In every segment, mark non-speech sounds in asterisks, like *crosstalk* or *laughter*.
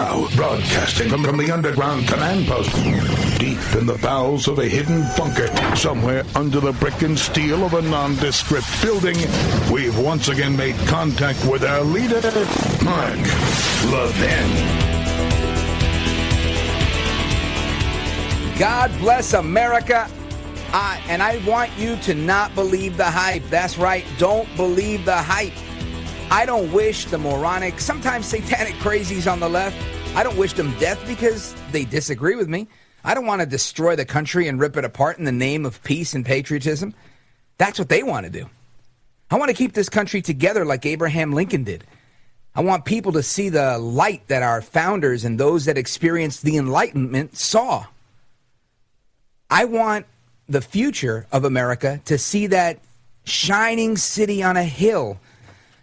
Now, broadcasting from, from the underground command post, deep in the bowels of a hidden bunker, somewhere under the brick and steel of a nondescript building, we've once again made contact with our leader, Mark Levin. God bless America. I, and I want you to not believe the hype. That's right. Don't believe the hype. I don't wish the moronic, sometimes satanic crazies on the left, I don't wish them death because they disagree with me. I don't want to destroy the country and rip it apart in the name of peace and patriotism. That's what they want to do. I want to keep this country together like Abraham Lincoln did. I want people to see the light that our founders and those that experienced the Enlightenment saw. I want the future of America to see that shining city on a hill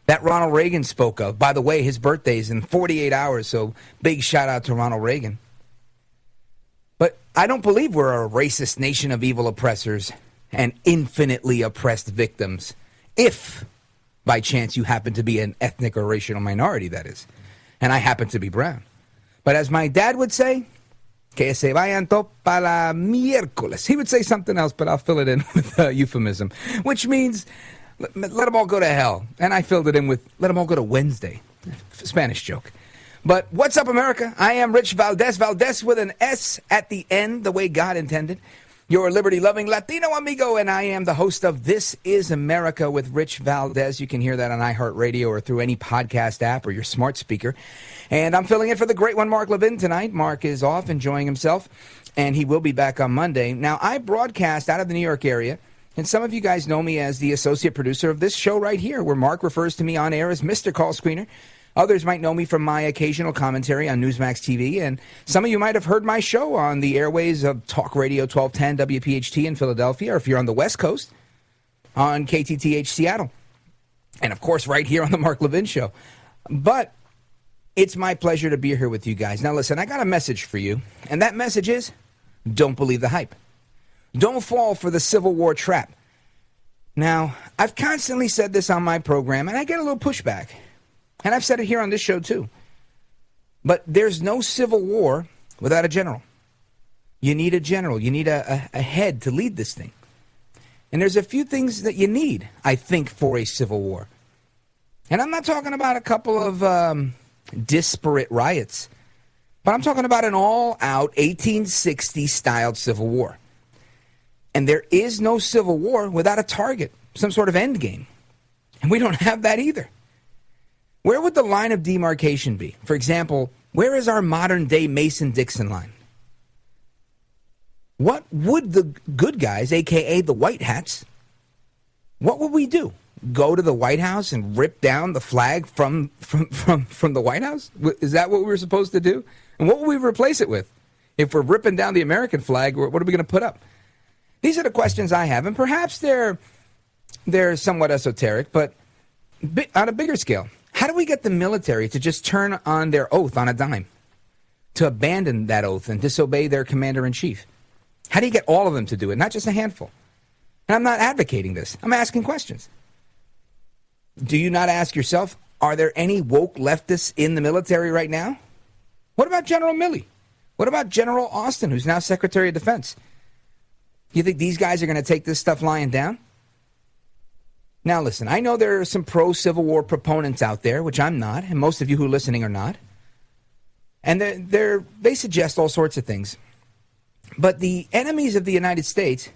that Ronald Reagan spoke of. By the way, his birthday is in 48 hours, so big shout out to Ronald Reagan. But I don't believe we're a racist nation of evil oppressors and infinitely oppressed victims. If by chance you happen to be an ethnic or racial minority, that is. And I happen to be brown. But as my dad would say, que se vayan to para miércoles. He would say something else, but I'll fill it in *laughs* with a euphemism, which means let, let them all go to hell. And I filled it in with let them all go to Wednesday. Spanish joke. But what's up, America? I am Rich Valdez. Valdez with an S at the end, the way God intended. Your liberty loving Latino amigo, and I am the host of This Is America with Rich Valdez. You can hear that on iHeartRadio or through any podcast app or your smart speaker. And I'm filling in for the great one, Mark Levin, tonight. Mark is off enjoying himself, and he will be back on Monday. Now, I broadcast out of the New York area and some of you guys know me as the associate producer of this show right here, where Mark refers to me on air as Mr. Call Screener. Others might know me from my occasional commentary on Newsmax TV, and some of you might have heard my show on the airways of Talk Radio 1210 WPHT in Philadelphia, or if you're on the West Coast, on KTTH Seattle. And of course, right here on the Mark Levin Show. But it's my pleasure to be here with you guys. Now, listen, I got a message for you, and that message is don't believe the hype. Don't fall for the Civil War trap. Now, I've constantly said this on my program, and I get a little pushback. And I've said it here on this show, too. But there's no Civil War without a general. You need a general, you need a, a, a head to lead this thing. And there's a few things that you need, I think, for a Civil War. And I'm not talking about a couple of um, disparate riots, but I'm talking about an all out 1860 styled Civil War. And there is no civil war without a target, some sort of end game. And we don't *laughs* have that either. Where would the line of demarcation be? For example, where is our modern day Mason Dixon line? What would the good guys, aka the white hats, what would we do? Go to the White House and rip down the flag from *laughs* from from, from the White House? Is that what we were supposed to do? And what would we replace it with? If we're ripping down the American flag, what are we going to put up? These are the questions I have, and perhaps they're they're somewhat esoteric, but on a bigger scale, how do we get the military to just turn on their oath on a dime, to abandon that oath and disobey their commander in chief? How do you get all of them to do it, not just a handful? And I'm not advocating this. I'm asking questions. Do you not ask yourself, are there any woke leftists in the military right now? What about General Milley? What about General Austin, who's now Secretary of Defense? You think these guys are going to take this stuff lying down? Now, listen, I know there are some pro Civil War proponents out there, which I'm not, and most of you who are listening are not. And they're, they're, they suggest all sorts of things. But the enemies of the United States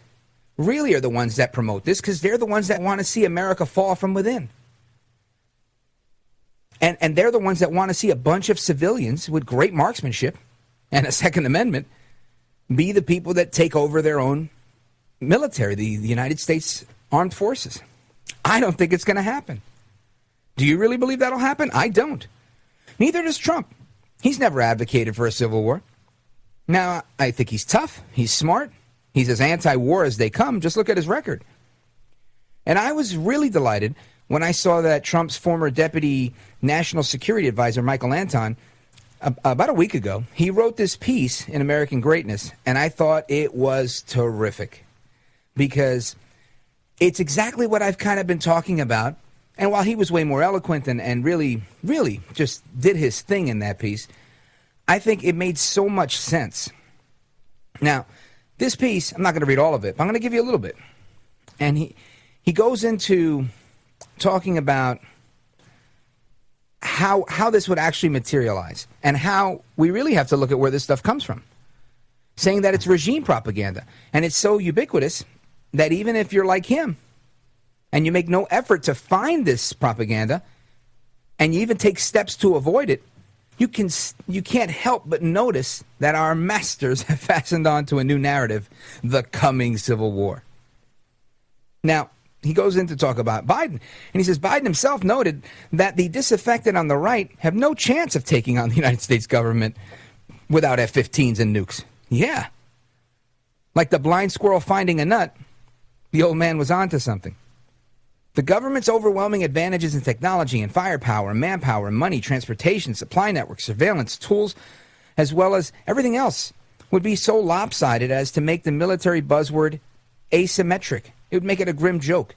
really are the ones that promote this because they're the ones that want to see America fall from within. And, and they're the ones that want to see a bunch of civilians with great marksmanship and a Second Amendment be the people that take over their own military, the, the United States Armed Forces. I don't think it's going to happen. Do you really believe that'll happen? I don't. Neither does Trump. He's never advocated for a civil war. Now, I think he's tough, he's smart, He's as anti war as they come. Just look at his record. And I was really delighted when I saw that Trump's former deputy national security advisor, Michael Anton, about a week ago, he wrote this piece in American Greatness, and I thought it was terrific because it's exactly what I've kind of been talking about. And while he was way more eloquent and, and really, really just did his thing in that piece, I think it made so much sense. Now, this piece, I'm not going to read all of it, but I'm going to give you a little bit. And he, he goes into talking about how how this would actually materialize and how we really have to look at where this stuff comes from. Saying that it's regime propaganda and it's so ubiquitous that even if you're like him and you make no effort to find this propaganda and you even take steps to avoid it, you can you can't help but notice that our masters *laughs* have fastened on to a new narrative, the coming civil war. Now, he goes in to talk about Biden, and he says Biden himself noted that the disaffected on the right have no chance of taking on the United States government without F 15s and nukes. Yeah. Like the blind squirrel finding a nut, the old man was onto something. The government's overwhelming advantages in technology and firepower, manpower, money, transportation, supply networks, surveillance, tools, as well as everything else, would be so lopsided as to make the military buzzword asymmetric it would make it a grim joke.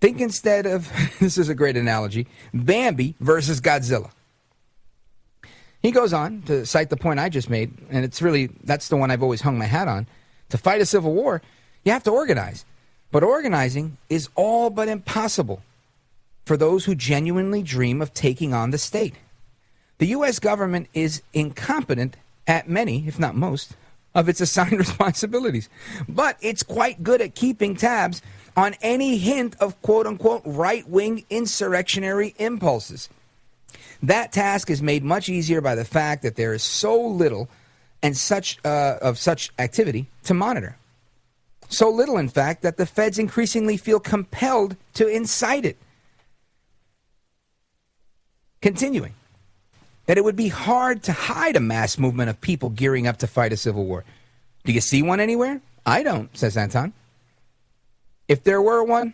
Think instead of *laughs* this is a great analogy Bambi versus Godzilla. He goes on to cite the point I just made, and it's really that's the one I've always hung my hat on. To fight a civil war, you have to organize. But organizing is all but impossible for those who genuinely dream of taking on the state. The U.S. government is incompetent at many, if not most, of its *laughs* assigned responsibilities. But it's quite good at keeping tabs on any hint of quote unquote right wing insurrectionary impulses. That task is made much easier by the fact that there is so little and such uh, of such activity to monitor. So little, in fact, that the feds increasingly feel compelled to incite it. Continuing that it would be hard to hide a mass movement of people gearing up to fight a civil war. Do you see one anywhere? I don't, says Anton. If there were one,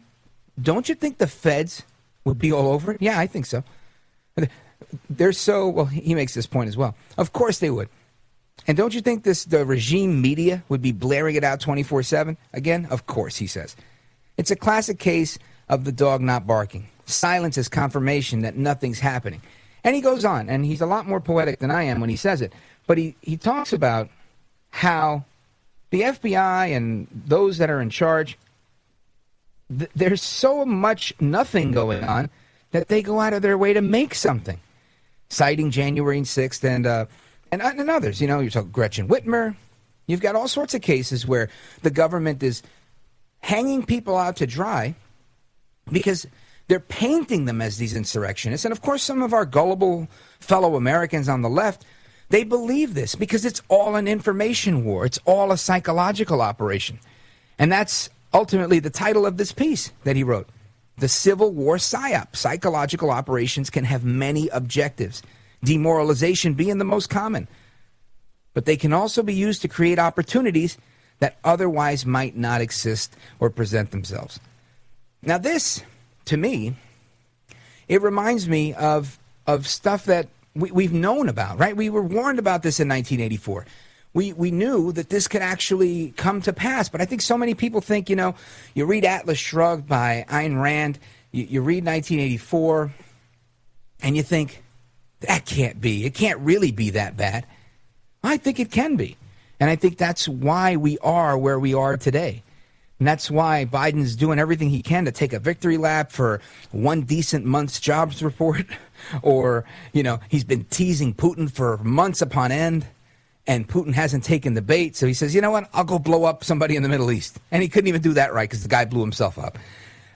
don't you think the feds would be all over it? Yeah, I think so. They're so, well, he makes this point as well. Of course they would. And don't you think this the regime media would be blaring it out 24/7? Again, of course, he says. It's a classic case of the dog not barking. Silence is confirmation that nothing's happening. And he goes on, and he's a lot more poetic than I am when he says it. But he, he talks about how the FBI and those that are in charge, th- there's so much nothing going on that they go out of their way to make something. Citing January 6th and, uh, and, and others. You know, you talk Gretchen Whitmer. You've got all sorts of cases where the government is hanging people out to dry because they're painting them as these insurrectionists. And of course, some of our gullible fellow Americans on the left, they believe this because it's all an information war, it's all a psychological operation. And that's ultimately the title of this piece that he wrote. The Civil War PSYOP. Psychological operations can have many objectives, demoralization being the most common. But they can also be used to create opportunities that otherwise might not exist or present themselves. Now, this to me, it reminds me of of stuff that we, we've known about, right? We were warned about this in 1984 we, we knew that this could actually come to pass. But I think so many people think, you know, you read Atlas Shrugged by Ayn Rand, you, you, read 1984, and you think, that can't be. It can't really be that bad. I think it can be. And I think that's why we are where we are today. And that's why Biden's doing everything he can to take a victory lap for one decent month's jobs report. *laughs* or, you know, he's been teasing Putin for months upon end. And Putin hasn't taken the bait. So he says, you know what? I'll go blow up somebody in the Middle East. And he couldn't even do that right because the guy blew himself up.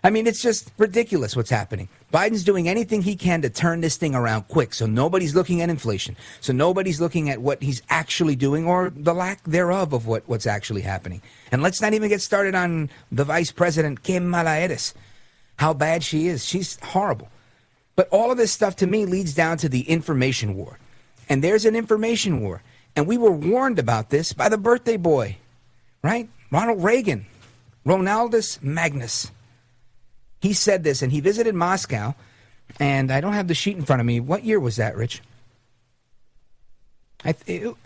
I mean, it's just ridiculous what's happening. Biden's doing anything he can to turn this thing around quick. So nobody's looking at inflation. So nobody's looking at what he's actually doing or the lack thereof of what, what's actually happening. And let's not even get started on the vice president, Kamala Harris. How bad she is. She's horrible. But all of this stuff to me leads down to the information war. And there's an information war. And we were warned about this by the birthday boy right? Ronald Reagan, Ronaldus Magnus. He said this, and he visited Moscow. And I don't have the sheet in front of me. What year was that, Rich? I th- it,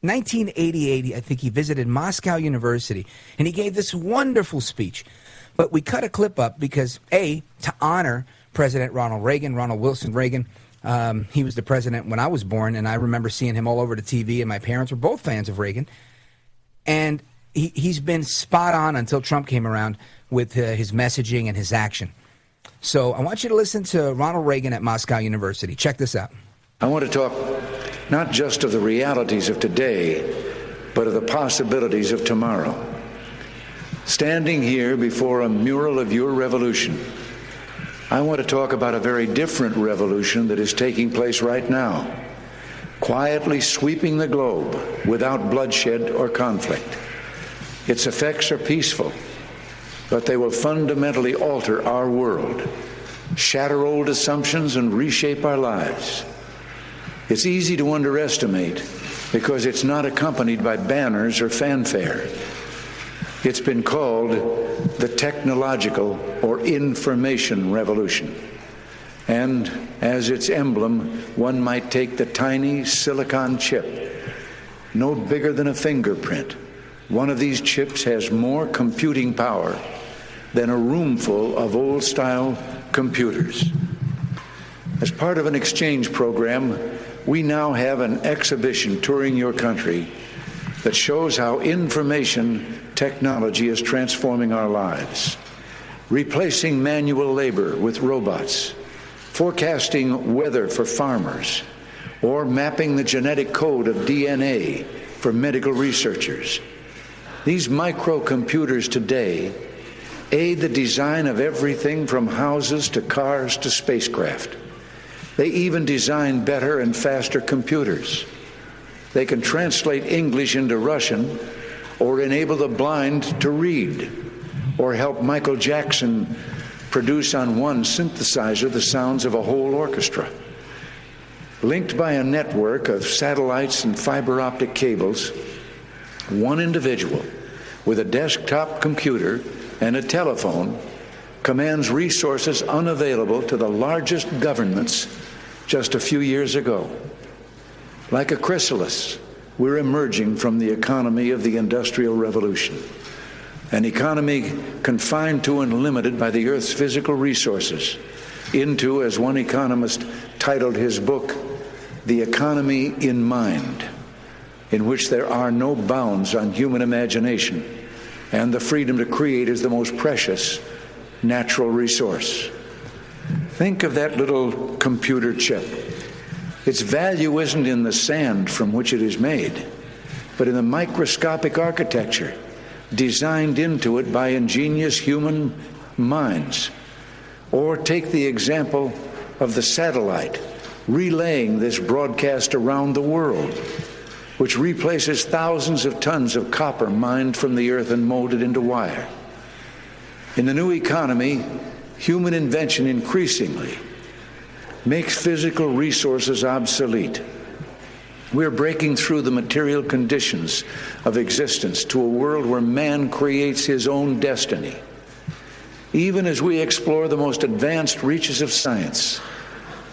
1988, I think he visited Moscow University, and he gave this wonderful speech. But we cut a clip up because, A, to honor President Ronald Reagan, Ronald Wilson Reagan. Um, he was the president when I was born, and I remember seeing him all over the TV, and my parents were both fans of Reagan. And he, he's been spot on until Trump came around with uh, his messaging and his action. So I want you to listen to Ronald Reagan at Moscow University. Check this out. I want to talk not just of the realities of today, but of the possibilities of tomorrow. Standing here before a mural of your revolution, I want to talk about a very different revolution that is taking place right now, quietly sweeping the globe without bloodshed or conflict. Its effects are peaceful, but they will fundamentally alter our world, shatter old assumptions, and reshape our lives. It's easy to underestimate because it's not accompanied by banners or fanfare. It's been called the technological or information revolution. And as its emblem, one might take the tiny silicon chip, no bigger than a fingerprint. One of these chips has more computing power than a roomful of old style computers. As part of an exchange program, we now have an exhibition touring your country that shows how information technology is transforming our lives, replacing manual labor with robots, forecasting weather for farmers, or mapping the genetic code of DNA for medical researchers. These microcomputers today aid the design of everything from houses to cars to spacecraft. They even design better and faster computers. They can translate English into Russian or enable the blind to read or help Michael Jackson produce on one synthesizer the sounds of a whole orchestra. Linked by a network of satellites and fiber optic cables, one individual with a desktop computer and a telephone commands resources unavailable to the largest governments just a few years ago. Like a chrysalis, we're emerging from the economy of the Industrial Revolution, an economy confined to and limited by the Earth's physical resources, into, as one economist titled his book, The Economy in Mind, in which there are no bounds on human imagination, and the freedom to create is the most precious natural resource. Think of that little computer chip. Its value isn't in the sand from which it is made, but in the microscopic architecture designed into it by ingenious human minds. Or take the example of the satellite relaying this broadcast around the world, which replaces thousands of tons of copper mined from the earth and molded into wire. In the new economy, human invention increasingly makes physical resources obsolete. We're breaking through the material conditions of existence to a world where man creates his own destiny. Even as we explore the most advanced reaches of science,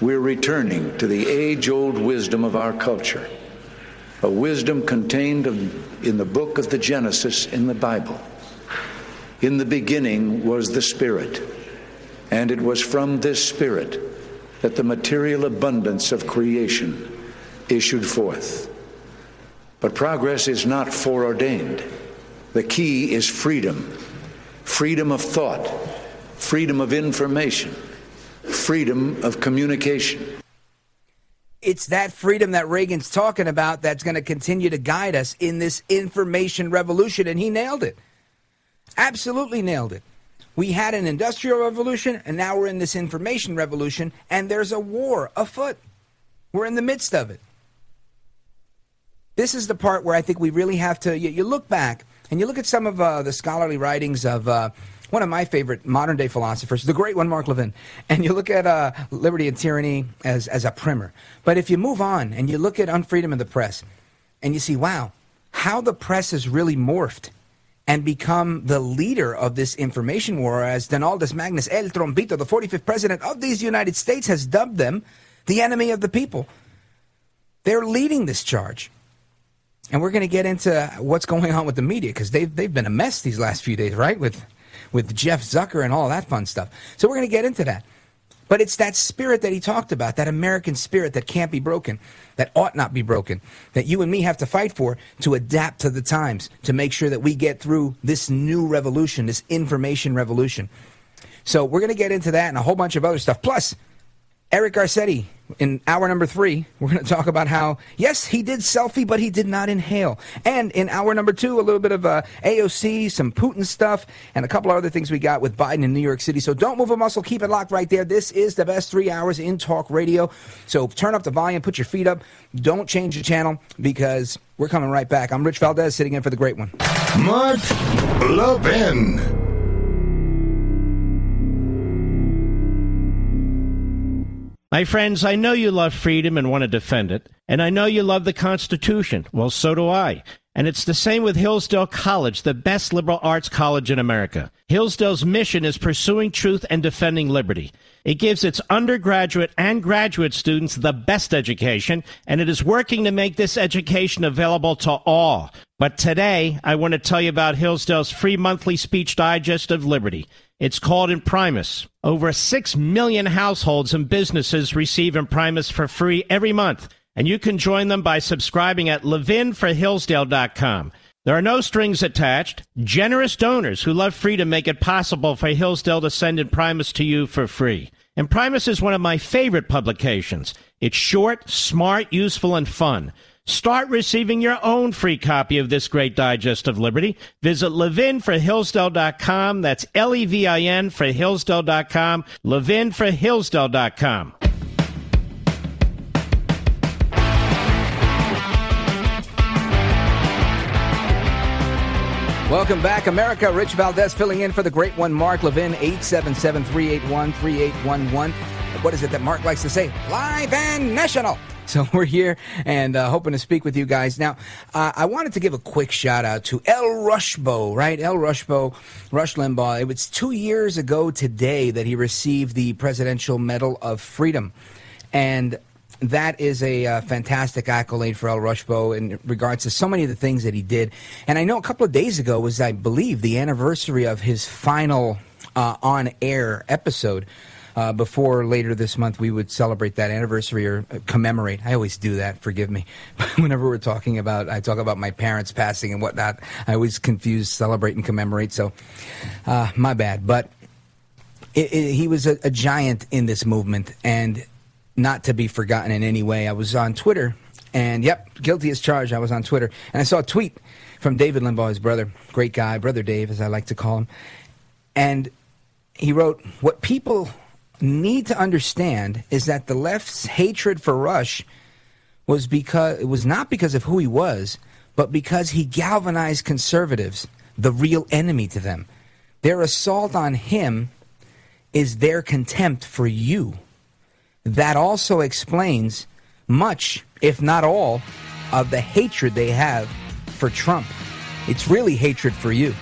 we're returning to the age old wisdom of our culture, a wisdom contained in the book of the Genesis in the Bible. In the beginning was the Spirit, and it was from this Spirit that the material abundance of creation issued forth. But progress is not foreordained. The key is freedom freedom of thought, freedom of information, freedom of communication. It's that freedom that Reagan's talking about that's going to continue to guide us in this information revolution, and he nailed it. Absolutely nailed it. We had an industrial revolution, and now we're in this information revolution, and there's a war afoot. We're in the midst of it. This is the part where I think we really have to. You, you look back and you look at some of uh, the scholarly writings of uh, one of my favorite modern day philosophers, the great one, Mark Levin, and you look at uh, Liberty and Tyranny as, as a primer. But if you move on and you look at Unfreedom of the Press, and you see, wow, how the press has really morphed and become the leader of this information war, as Donaldus Magnus El Trompito, the 45th president of these United States, has dubbed them the enemy of the people. They're leading this charge. And we're going to get into what's going on with the media because they've, they've been a mess these last few days, right? With, with Jeff Zucker and all that fun stuff. So we're going to get into that. But it's that spirit that he talked about, that American spirit that can't be broken, that ought not be broken, that you and me have to fight for to adapt to the times, to make sure that we get through this new revolution, this information revolution. So we're going to get into that and a whole bunch of other stuff. Plus, Eric Garcetti, in hour number three, we're going to talk about how, yes, he did selfie, but he did not inhale. And in hour number two, a little bit of uh, AOC, some Putin stuff, and a couple other things we got with Biden in New York City. So don't move a muscle. Keep it locked right there. This is the best three hours in talk radio. So turn up the volume, put your feet up. Don't change the channel because we're coming right back. I'm Rich Valdez sitting in for the great one. Mark Levin. My friends, I know you love freedom and want to defend it, and I know you love the Constitution. Well, so do I. And it's the same with Hillsdale College, the best liberal arts college in America. Hillsdale's mission is pursuing truth and defending liberty. It gives its undergraduate and graduate students the best education, and it is working to make this education available to all. But today, I want to tell you about Hillsdale's free monthly speech digest of liberty. It's called Imprimis. Over 6 million households and businesses receive Imprimis for free every month, and you can join them by subscribing at levinforhillsdale.com. There are no strings attached. Generous donors who love freedom make it possible for Hillsdale to send Imprimis to you for free. Imprimis is one of my favorite publications. It's short, smart, useful, and fun. Start receiving your own free copy of this great digest of liberty. Visit Levin for levinforhillsdale.com. That's L-E-V-I-N for hillsdale.com. levinforhillsdale.com. Welcome back, America. Rich Valdez filling in for the great one, Mark Levin, 877 381 3811. What is it that Mark likes to say? Live and national. So *laughs* we're here and uh, hoping to speak with you guys. Now, uh, I wanted to give a quick shout out to El Rushbo, right? El Rushbo, Rush Limbaugh. It was two years ago today that he received the Presidential Medal of Freedom. And that is a uh, fantastic accolade for El Rushbo in regards to so many of the things that he did. And I know a couple of days ago was, I believe, the anniversary of his final uh, on air episode. Uh, before later this month, we would celebrate that anniversary or commemorate. I always do that. Forgive me. *laughs* Whenever we're talking about, I talk about my parents passing and whatnot. I always confuse celebrate and commemorate. So, uh, my bad. But it, it, he was a, a giant in this movement, and not to be forgotten in any way. I was on Twitter, and yep, guilty as charged. I was on Twitter, and I saw a tweet from David Limbaugh, his brother, great guy, brother Dave, as I like to call him, and he wrote, "What people need to understand is that the left's hatred for Rush was because it was not because of who he was, but because he galvanized conservatives, the real enemy to them. Their assault on him is their contempt for you." that also explains much, if not all, of the hatred they have for Trump. It's really hatred for you.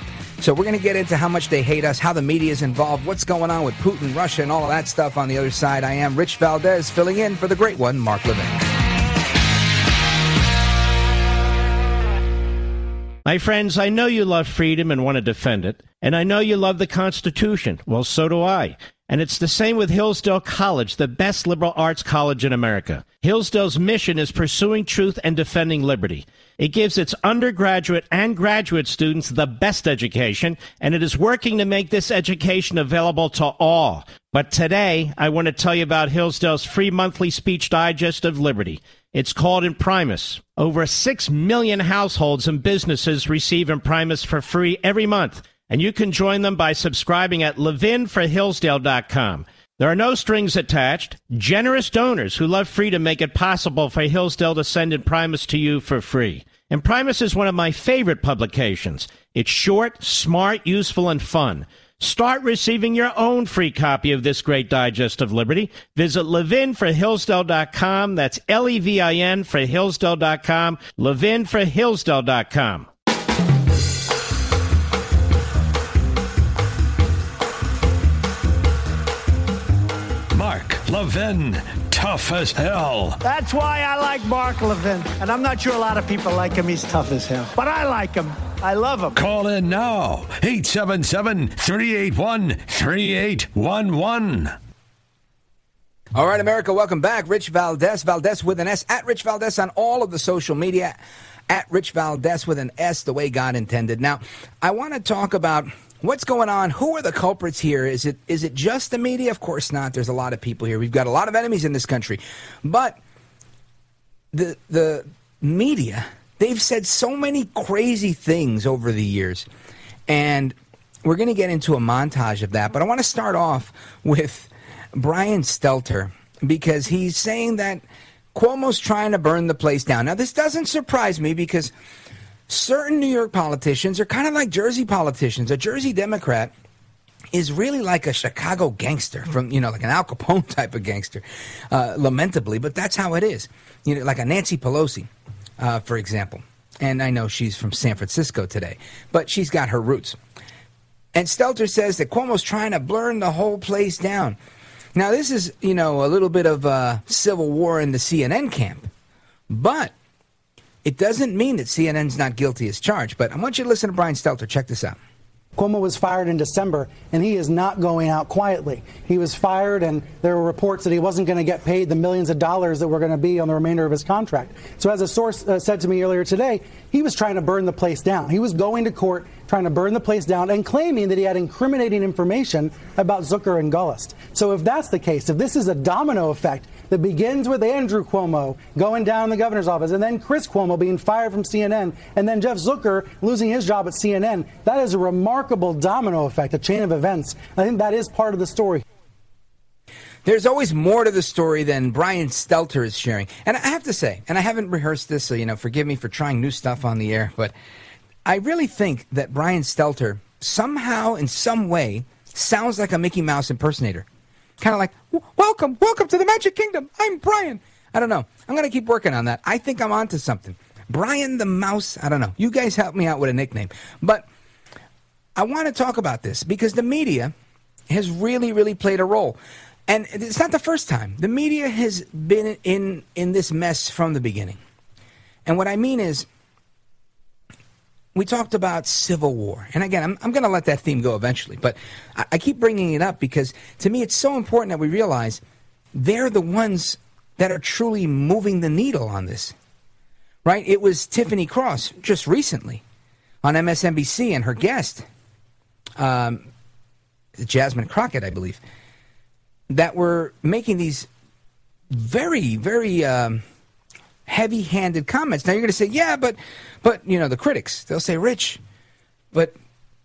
So we're going to get into how much they hate us, how the media is involved, what's going on with Putin, Russia, and all of that stuff on the other side. I am Rich Valdez, filling in for the great one, Mark Levin. My friends, I know you love freedom and want to defend it, and I know you love the Constitution. Well, so do I. And it's the same with Hillsdale College, the best liberal arts college in America. Hillsdale's mission is pursuing truth and defending liberty. It gives its undergraduate and graduate students the best education, and it is working to make this education available to all. But today, I want to tell you about Hillsdale's free monthly speech digest of liberty. It's called Imprimis. Over 6 million households and businesses receive Imprimis for free every month and you can join them by subscribing at levinforhillsdale.com. There are no strings attached. Generous donors who love freedom make it possible for Hillsdale to send Imprimis to you for free. Imprimis is one of my favorite publications. It's short, smart, useful, and fun. Start receiving your own free copy of this great digest of liberty. Visit Levin for levinforhillsdale.com. That's L-E-V-I-N for Hillsdale.com. Levin, tough as hell. That's why I like Mark Levin. And I'm not sure a lot of people like him. He's tough as hell. But I like him. I love him. Call in now 877 381 3811. All right, America, welcome back. Rich Valdez, Valdez with an S, at Rich Valdez on all of the social media, at Rich Valdez with an S, the way God intended. Now, I want to talk about what's going on. Who are the culprits here? Is it is it just the media? Of course not. There's a lot of people here. We've got a lot of enemies in this country, but the the media they've said so many crazy things over the years, and we're going to get into a montage of that. But I want to start off with Brian Stelter because he's saying that Cuomo's trying to burn the place down. Now, this doesn't surprise me because certain New York politicians are kind of like Jersey politicians. A Jersey Democrat is really like a Chicago gangster from, you know, like an Al Capone *laughs* type of gangster, uh, lamentably, but that's how it is. You know, like a Nancy Pelosi, uh, for example. And I know she's from San Francisco today, but she's got her roots. And Stelter says that Cuomo's trying to burn the whole place down. Now, this is, you know, a little bit of a civil war in the CNN camp, but it doesn't mean that CNN's not guilty as charged. But I want you to listen to Brian Stelter. Check this out. Cuomo was fired in December, and he is not going out quietly. He was fired, and there were reports that he wasn't going to get paid the millions of dollars that were going to be on the remainder of his contract. So, as a source uh, said to me earlier today, he was trying to burn the place down. He was going to court trying to burn the place down and claiming that he had incriminating information about Zucker and Gollust. So, if that's the case, if this is a domino effect, that begins with Andrew Cuomo going down the governor's office, and then Chris Cuomo being fired from CNN, and then Jeff Zucker losing his job at CNN. That is a remarkable domino effect, a chain of events. I think that is part of the story. There's always more to the story than Brian Stelter is sharing. And I have to say, and I haven't rehearsed this, so, you know, forgive me for trying new stuff on the air, but I really think that Brian Stelter somehow, in some way, sounds like a Mickey Mouse impersonator kind of like, welcome, welcome to the Magic Kingdom. I'm Brian. I don't know. I'm going to keep working on that. I think I'm onto something. Brian the Mouse. I don't know. You guys help me out with a nickname. But I want to talk about this because the media has really, really played a role. And it's not the first time. The media has been in, in this mess from the beginning. And what I mean is, we talked about civil war. And again, I'm, I'm going to let that theme go eventually, but I, I keep bringing it up because to me it's so important that we realize they're the ones that are truly moving the needle on this. Right? It was Tiffany Cross just recently on MSNBC and her guest, um, Jasmine Crockett, I believe, that were making these very, very um, heavy-handed comments. Now you're going to say, yeah, but, but you know, the critics they'll say, Rich, but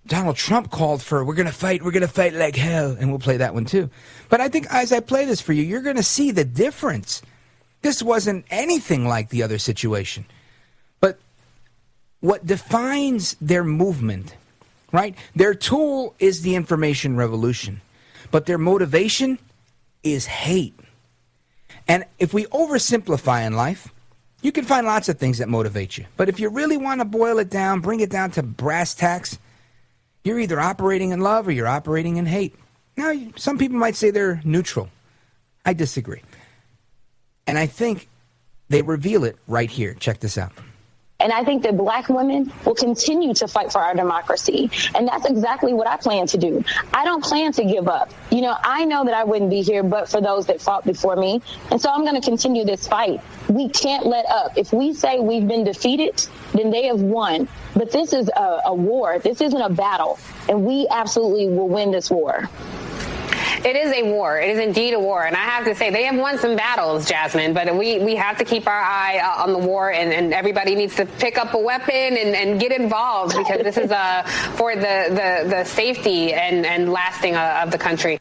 Donald Trump called for we're going to fight, we're going to fight like hell, and we'll play that one too. But I think as I play this for you, you're going to see the difference. This wasn't anything like the other situation, but what defines their movement, right? Their tool is the information revolution, but their motivation is hate. And if we oversimplify in life, you can find lots of things that motivate you. But if you really want to boil it down, bring it down to brass tacks, you're either operating in love or you're operating in hate. Now, some people might say they're neutral. I disagree. And I think they reveal it right here. Check this out. And I think that black women will continue to fight for our democracy. And that's exactly what I plan to do. I don't plan to give up. You know, I know that I wouldn't be here but for those that fought before me. And so I'm going to continue this fight. We can't let up. If we say we've been defeated, then they have won. But this is a, a war. This isn't a battle. And we absolutely will win this war. It is a war. It is indeed a war. And I have to say, they have won some battles, Jasmine, but we, we have to keep our eye uh, on the war, and, and everybody needs to pick up a weapon and, and get involved because this is uh, for the, the, the safety and, and lasting uh, of the country.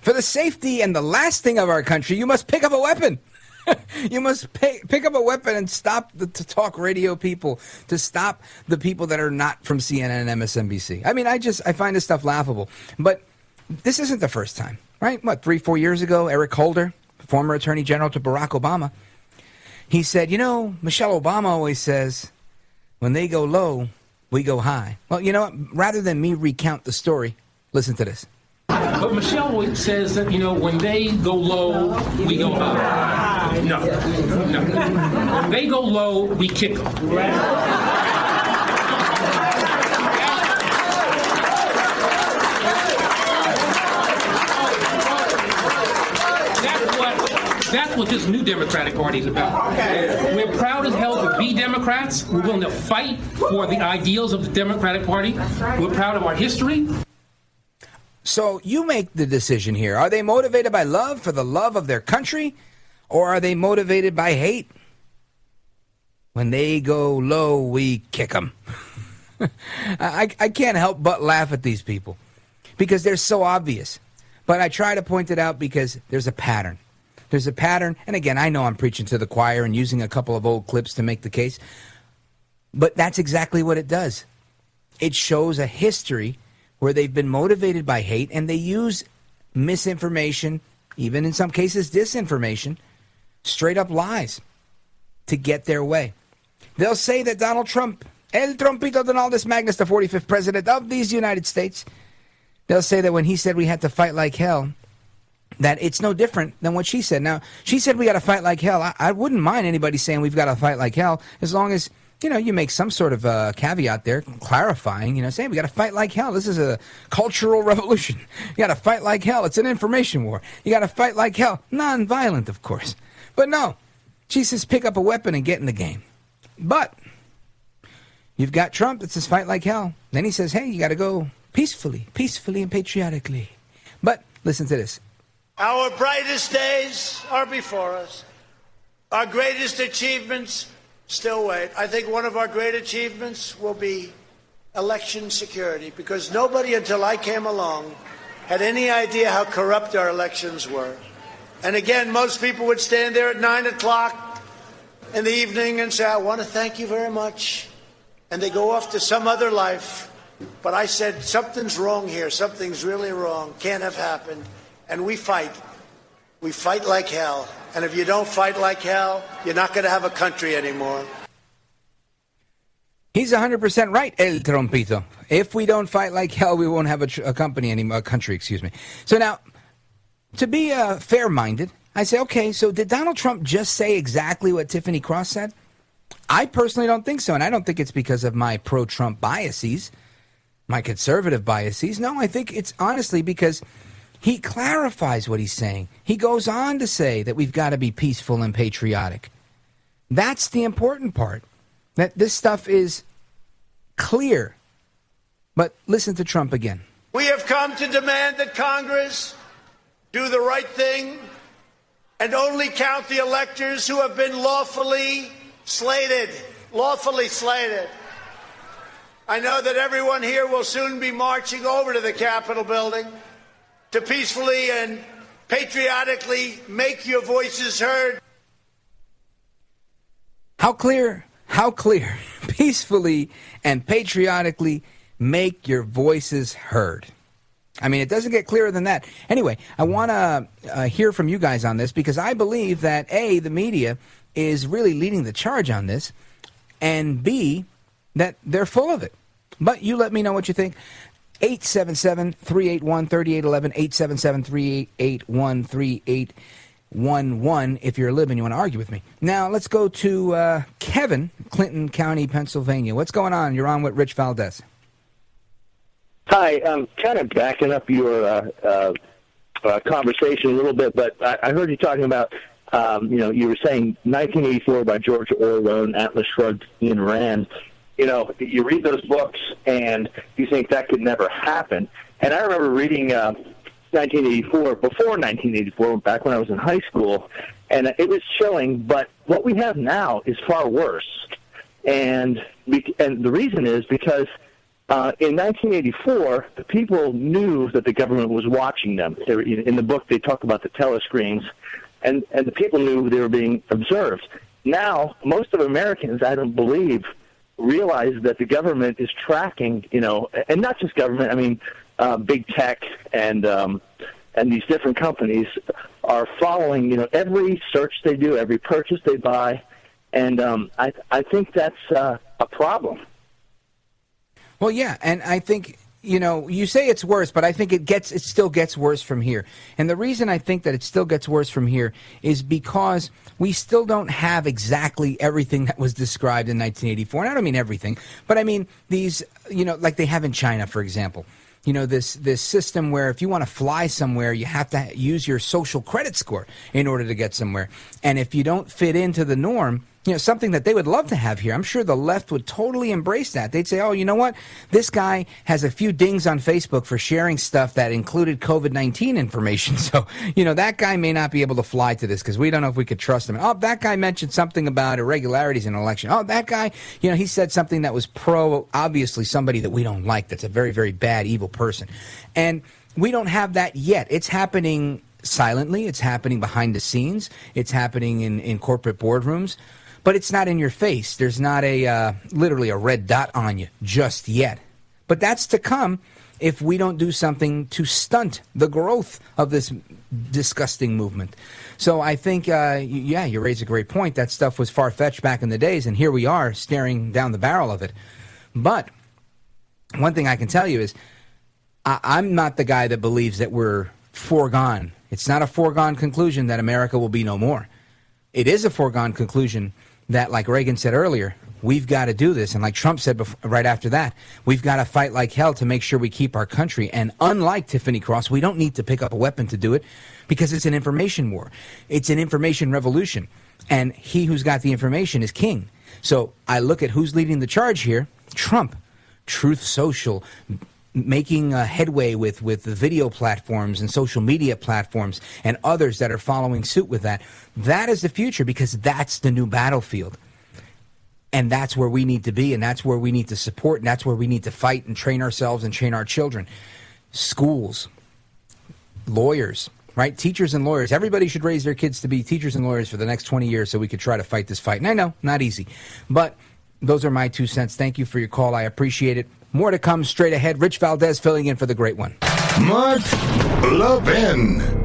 For the safety and the lasting of our country, you must pick up a weapon. *laughs* you must pay, pick up a weapon and stop the talk radio people, to stop the people that are not from CNN and MSNBC. I mean, I just I find this stuff laughable. But this isn't the first time, right? What, three, four years ago, Eric Holder, former attorney general to Barack Obama, he said, You know, Michelle Obama always says, when they go low, we go high. Well, you know what? Rather than me recount the story, listen to this. But Michelle says that, you know, when they go low, we go high. No, no. When they go low, we kick them. That's what this new Democratic Party is about. Okay. We're proud as hell to be Democrats. We're willing to fight for the ideals of the Democratic Party. We're proud of our history. So you make the decision here. Are they motivated by love for the love of their country, or are they motivated by hate? When they go low, we kick them. *laughs* I, I can't help but laugh at these people because they're so obvious. But I try to point it out because there's a pattern. There's a pattern. And again, I know I'm preaching to the choir and using a couple of old clips to make the case. But that's exactly what it does. It shows a history where they've been motivated by hate and they use misinformation, even in some cases disinformation, straight up lies to get their way. They'll say that Donald Trump, El Trumpito Donaldus Magnus, the 45th president of these United States, they'll say that when he said we had to fight like hell, that it's no different than what she said. Now, she said we got to fight like hell. I, I, wouldn't mind anybody saying we've got to fight like hell as long as, you know, you make some sort of uh, caveat there, clarifying, you know, saying we got to fight like hell. This is a cultural *laughs* revolution. You got to fight like hell. It's an information war. You got to fight like hell. Non-violent, of course. But no, she says pick up a weapon and get in the game. But you've got Trump that says fight like hell. Then he says, hey, you got to go peacefully, peacefully and patriotically. But listen to this. Our brightest days are before us. Our greatest achievements still wait. I think one of our great achievements will be election security because nobody until I came along had any idea how corrupt our elections were. And again, most people would stand there at 9 o'clock in the evening and say, I want to thank you very much. And they go off to some other life. But I said, something's wrong here. Something's really wrong. Can't have happened and we fight. We fight like hell. And if you don't fight like hell, you're not going to have a country anymore. He's 100% right, El Trompito. If we don't fight like hell, we won't have a, tr- a company anymore, a country, excuse me. So now, to be uh, fair minded, I say, okay, so did Donald Trump just say exactly what Tiffany Cross said? I personally don't think so, and I don't think it's because of my pro Trump biases, my conservative biases. No, I think it's honestly because he clarifies what he's saying. He goes on to say that we've got to be peaceful and patriotic. That's the important part. That this stuff is clear. But listen to Trump again. We have come to demand that Congress do the right thing and only count the electors who have been lawfully slated. Lawfully slated. I know that everyone here will soon be marching over to the Capitol building to peacefully and patriotically make your voices heard. How clear, how clear, *laughs* peacefully and patriotically make your voices heard. I mean, it doesn't get clearer than that. Anyway, I want to uh, hear from you guys on this because I believe that A, the media is really leading the charge on this, and B, that they're full of it. But you let me know what you think. 877 381 3811, 877 381 3811 if you're living, you want to argue with me. Now, let's go to uh, Kevin, Clinton County, Pennsylvania. What's going on? You're on with Rich Valdez. Hi, I'm kind of backing up your uh, uh, uh, conversation a little bit, but I, I heard you talking about, um, you know, you were saying 1984 by George Orwell and Atlas Shrugged, Ayn Rand you know, you read those books and you think that could never happen. And I remember reading uh, 1984, before 1984, back when I was in high school, and it was chilling. But what we have now is far worse. And and the reason is because uh, in 1984, the people knew that the government was watching them. They were, in the book, they talk about the telescreens, and and the people knew they were being observed. Now, most of Americans, I don't believe, realize that the government is tracking, you know, and not just government. I mean, uh, big tech and um, and these different companies are following, you know, every search they do, every purchase they buy, and um, I I think that's uh, a problem. Well, yeah, and I think you know, you say it's worse, but I think it gets it still gets worse from here. And the reason I think that it still gets worse from here is because we still don't have exactly everything that was described in 1984. And I don't mean everything, but I mean these, you know, like they have in China, for example. You know this this system where if you want to fly somewhere, you have to use your social credit score in order to get somewhere. And if you don't fit into the norm, you know, something that they would love to have here. I'm sure the left would totally embrace that. They'd say, oh, you know what? This guy has a few dings on Facebook for sharing stuff that included COVID 19 information. *laughs* So, you know, that guy may not be able to fly to this because we don't know if we could trust him. Oh, that guy mentioned something about irregularities in an election. Oh, that guy, you know, he said something that was pro, obviously, somebody that we don't like. That's a very, very bad, evil person. And we don't have that yet. It's happening silently, it's happening behind the scenes, it's happening in, in corporate boardrooms but it's not in your face. There's not a uh, literally a red dot on you just yet. But that's to come if we don't do something to stunt the growth of this disgusting movement. So I think, uh, yeah, you raise a great point. That stuff was far fetched back in the days, and here we are staring down the barrel of it. But one thing I can tell you is I- I'm not the guy that believes that we're foregone. It's not a foregone conclusion that America will be no more. It is a foregone conclusion that, like Reagan said earlier, we've got to do this. And like Trump said before, right after that, we've got to fight like hell to make sure we keep our country. And unlike Tiffany Cross, we don't need to pick up a weapon to do it because it's an information war. It's an information revolution. And he who's got the information is king. So I look at who's leading the charge here Trump, Truth Social, making headway with, with the video platforms and social media platforms and others that are following suit with that. That is the future because that's the new battlefield. And that's where we need to be, and that's where we need to support, and that's where we need to fight and train ourselves and train our children. Schools, lawyers, right? Teachers and lawyers. Everybody should raise their kids to be teachers and lawyers for the next 20 years so we could try to fight this fight. And I know, not easy. But those are my two cents. Thank you for your call. I appreciate it. More to come straight ahead. Rich Valdez filling in for the great one. Mark Levin.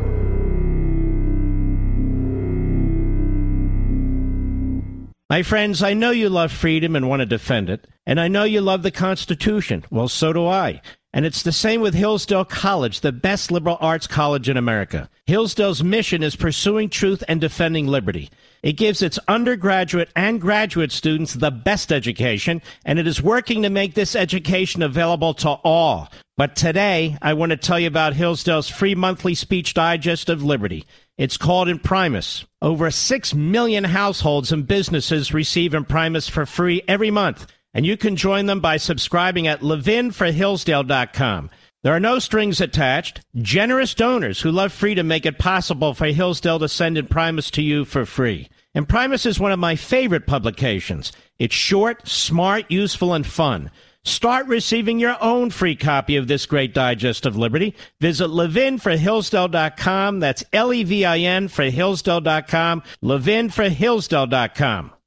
My friends, I know you love freedom and want to defend it, and I know you love the Constitution. Well, so do I. And it's the same with Hillsdale College, the best liberal arts college in America. Hillsdale's mission is pursuing truth and defending liberty. It gives its undergraduate and graduate students the best education, and it is working to make this education available to all. But today, I want to tell you about Hillsdale's free monthly speech digest of liberty. It's called Imprimis. Over 6 million households and businesses receive Imprimis for free every month, and you can join them by subscribing at levinforhillsdale.com. There are no strings attached. Generous donors who love freedom make it possible for Hillsdale to send Imprimis to you for free. Imprimis is one of my favorite publications. It's short, smart, useful, and fun. Start receiving your own free copy of this great digest of liberty. Visit levinforhillsdale.com. That's L-E-V-I-N for Hillsdale.com. levinforhillsdale.com. All right,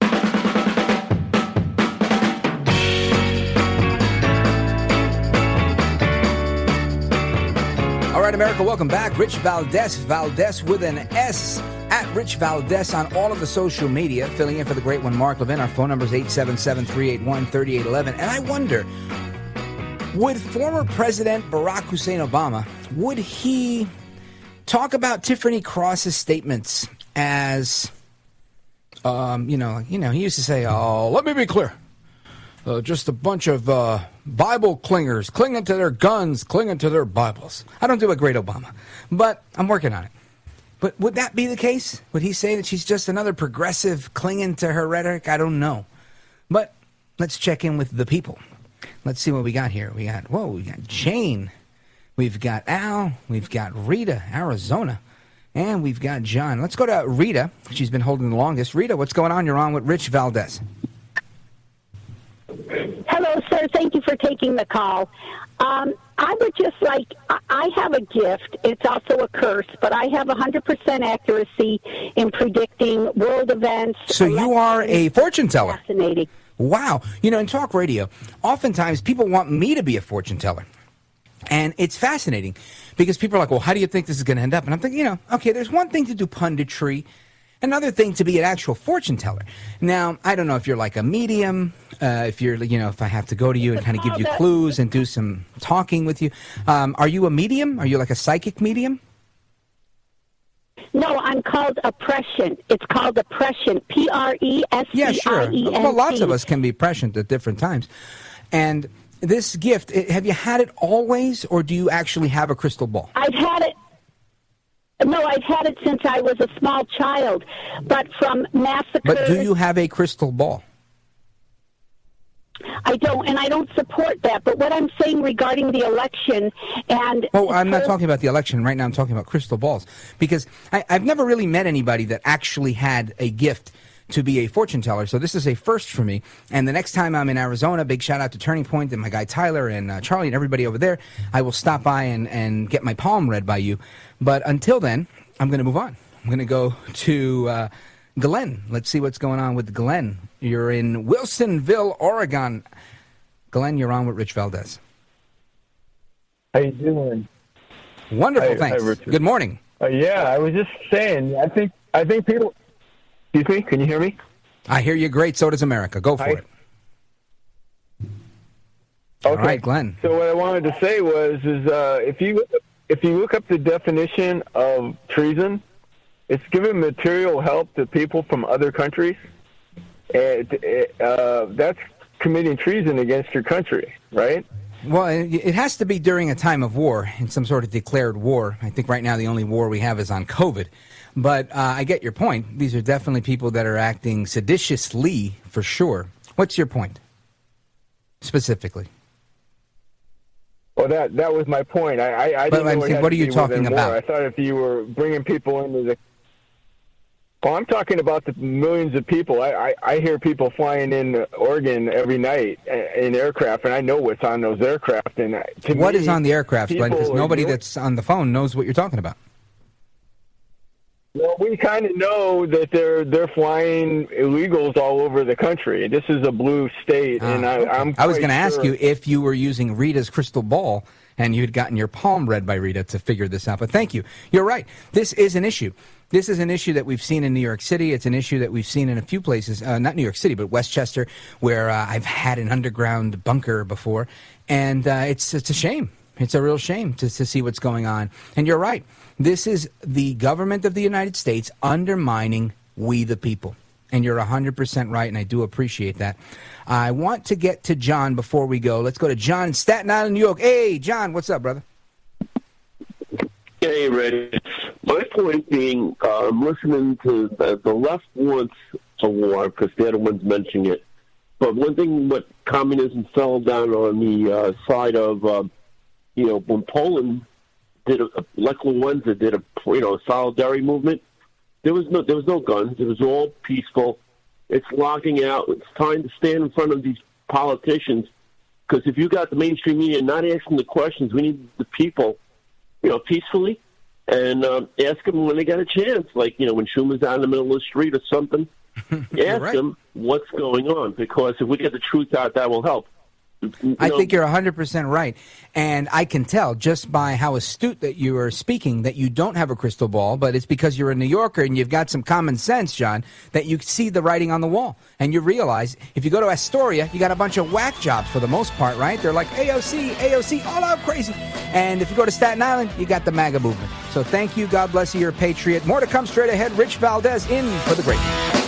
America, welcome back. Rich Valdez, Valdez with an S, at Rich Valdez on all of the social media, filling in for the great one, Mark Levin. Our phone number is 877 381 3811. And I wonder, would former President Barack Hussein Obama, would he talk about Tiffany Cross's statements as, um, you know, you know, he used to say, oh, let me be clear. Uh, just a bunch of uh, Bible clingers clinging to their guns, clinging to their Bibles. I don't do a great Obama, but I'm working on it. But would that be the case? Would he say that she's just another progressive clinging to her rhetoric? I don't know. But let's check in with the people. Let's see what we got here. We got, whoa, we got Jane. We've got Al. We've got Rita, Arizona. And we've got John. Let's go to Rita. She's been holding the longest. Rita, what's going on? You're on with Rich Valdez. Hello, sir. Thank you for taking the call. Um, I would just like, I- have a gift. It's also a curse, but I have 100% accuracy in predicting world events. So you are a fortune teller. Fascinating. Wow. You know, in talk radio, oftentimes people want me to be a fortune teller. And it's fascinating because people are like, well, how do you think this is going to end up? And I'm thinking, you know, okay, there's one thing to do punditry Another thing to be an actual fortune teller. Now, I don't know if you're like a medium, uh, if you're, you know, if I have to go to you and kind of give you clues and do some talking with you. Um, are you a medium? Are you like a psychic medium? No, I'm called oppression. It's called oppression. P R E S Yeah, sure. E N T. Well, lots of us can be prescient at different times. And this gift, have you had it always, or do you actually have a crystal ball? I've had it. No, I've had it since I was a small child, but from massacres. But do you have a crystal ball? I don't, and I don't support that. But what I'm saying regarding the election and Oh, I'm not talking about the election right now. I'm talking about crystal balls because I, I've never really met anybody that actually had a gift to be a fortune teller. So this is a first for me. And the next time I'm in Arizona, big shout out to Turning Point and my guy Tyler and uh, Charlie and everybody over there. I will stop by and, and get my palm read by you. But until then, I'm going to move on. I'm going to go to uh, Glenn. Let's see what's going on with Glenn. You're in Wilsonville, Oregon. Glenn, you're on with Rich Valdez. How you doing? Wonderful, Hi- hi, thanks. Richard. Good morning. Uh, yeah, I was just saying. I think I think people. Excuse me. Can you hear me? I hear you great. So does America. Go for Hi. it. All Okay. right, Glenn. So what I wanted to say was, is uh, if you if you look up the definition of treason, it's giving material help to people from other countries. And uh, that's committing treason against your country, right? Well, it has to be during a time of war, in some sort of declared war. I think right now the only war we have is on COVID. But uh, I get your point. These are definitely people that are acting seditiously, for sure. What's your point, specifically? Well, that that was my point. I I, I But didn't know saying, what are you talking about? I thought if you were bringing people into the well, I'm talking about the millions of people. I, I, I hear people flying in Oregon every night uh, in aircraft, and I know what's on those aircraft. And to What me, is on the aircraft, Glenn? Because nobody doing- that's on the phone knows what you're talking about. Well, we kind of know that they're they're flying illegals all over the country. This is a blue state, and I, I'm. Ah, I was going to ask you if you were using Rita's crystal ball and you had gotten your palm read by Rita to figure this out. But thank you. You're right. This is an issue. This is an issue that we've seen in New York City. It's an issue that we've seen in a few places, uh, not New York City, but Westchester, where uh, I've had an underground bunker before. And uh, it's, it's a shame. It's a real shame to, to see what's going on. And you're right. This is the government of the United States undermining we the people. And you're 100% right, and I do appreciate that. I want to get to John before we go. Let's go to John Staten Island, New York. Hey, John, what's up, brother? Hey, Ray. My point being, uh, I'm listening to the, the left wants a war because they're the ones mentioning it. But one thing, what communism fell down on the uh, side of, uh, you know, when Poland did a, Lech Walesa did a, you know, a solidarity movement. There was no, there was no guns. It was all peaceful. It's locking out. It's time to stand in front of these politicians because if you got the mainstream media not asking the questions, we need the people you know, peacefully and um, ask them when they got a chance. Like, you know, when Schumer's out in the middle of the street or something, *laughs* ask right. them what's going on. Because if we get the truth out, that will help. You I think you're 100% right. And I can tell just by how astute that you are speaking that you don't have a crystal ball, but it's because you're a New Yorker and you've got some common sense, John, that you see the writing on the wall. And you realize if you go to Astoria, you got a bunch of whack jobs for the most part, right? They're like AOC, AOC, all out crazy. And if you go to Staten Island, you got the MAGA movement. So thank you. God bless you. You're a patriot. More to come straight ahead. Rich Valdez in for the great.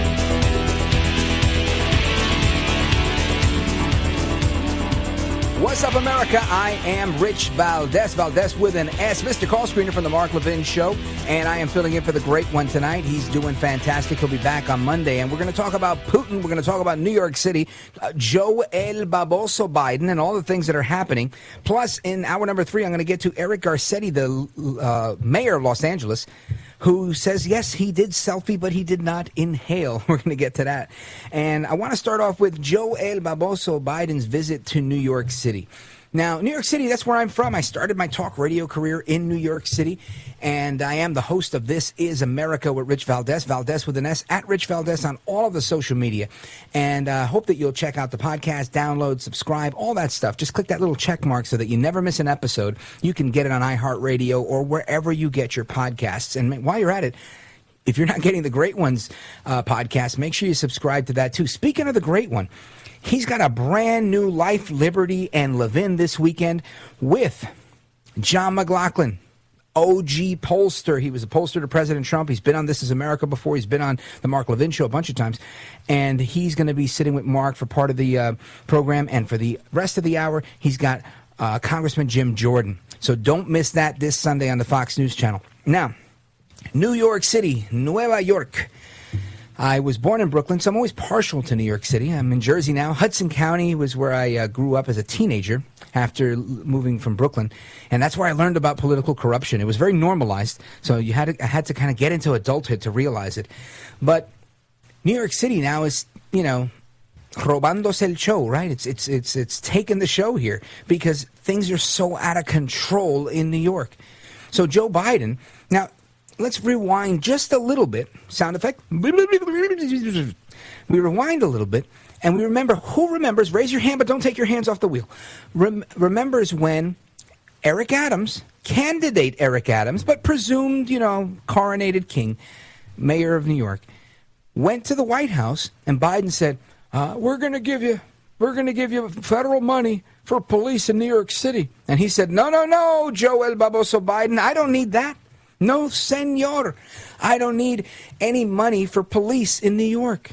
What's up, America? I am Rich Valdez, Valdez with an S, Mr. Call Screener from the Mark Levin Show, and I am filling in for the great one tonight. He's doing fantastic. He'll be back on Monday, and we're going to talk about Putin. We're going to talk about New York City, uh, Joe El Baboso Biden, and all the things that are happening. Plus, in hour number three, I'm going to get to Eric Garcetti, the uh, mayor of Los Angeles who says, yes, he did selfie, but he did not inhale. *laughs* We're going to get to that. And I want to start off with Joe El Baboso Biden's visit to New York City. Now, New York City, that's where I'm from. I started my talk radio career in New York City, and I am the host of This Is America with Rich Valdez, Valdez with an S, at Rich Valdez on all of the social media. And I uh, hope that you'll check out the podcast, download, subscribe, all that stuff. Just click that little check mark so that you never miss an episode. You can get it on iHeartRadio or wherever you get your podcasts. And while you're at it, if you're not getting the Great Ones uh, podcast, make sure you subscribe to that too. Speaking of the Great One, He's got a brand new Life, Liberty, and Levin this weekend with John McLaughlin. OG pollster. He was a pollster to President Trump. He's been on This Is America before. He's been on the Mark Levin show a bunch of times. And he's going to be sitting with Mark for part of the uh, program. And for the rest of the hour, he's got uh, Congressman Jim Jordan. So don't miss that this Sunday on the Fox News Channel. Now, New York City, Nueva York. I was born in Brooklyn, so I'm always partial to New York City. I'm in Jersey now. Hudson County was where I uh, grew up as a teenager after moving from Brooklyn, and that's where I learned about political corruption. It was very normalized, so you had to, I had to kind of get into adulthood to realize it. But New York City now is, you know, robándose el show, right? It's it's it's it's taking the show here because things are so out of control in New York. So Joe Biden now let's rewind just a little bit. Sound effect. We rewind a little bit, and we remember who remembers. Raise your hand, but don't take your hands off the wheel. Rem- remembers when Eric Adams, candidate Eric Adams, but presumed, you know, coronated king, mayor of New York, went to the White House, and Biden said, uh, "We're going to give you, we're going to give you federal money." For police in New York City. And he said, No, no, no, Joe El Baboso Biden, I don't need that. No, senor. I don't need any money for police in New York.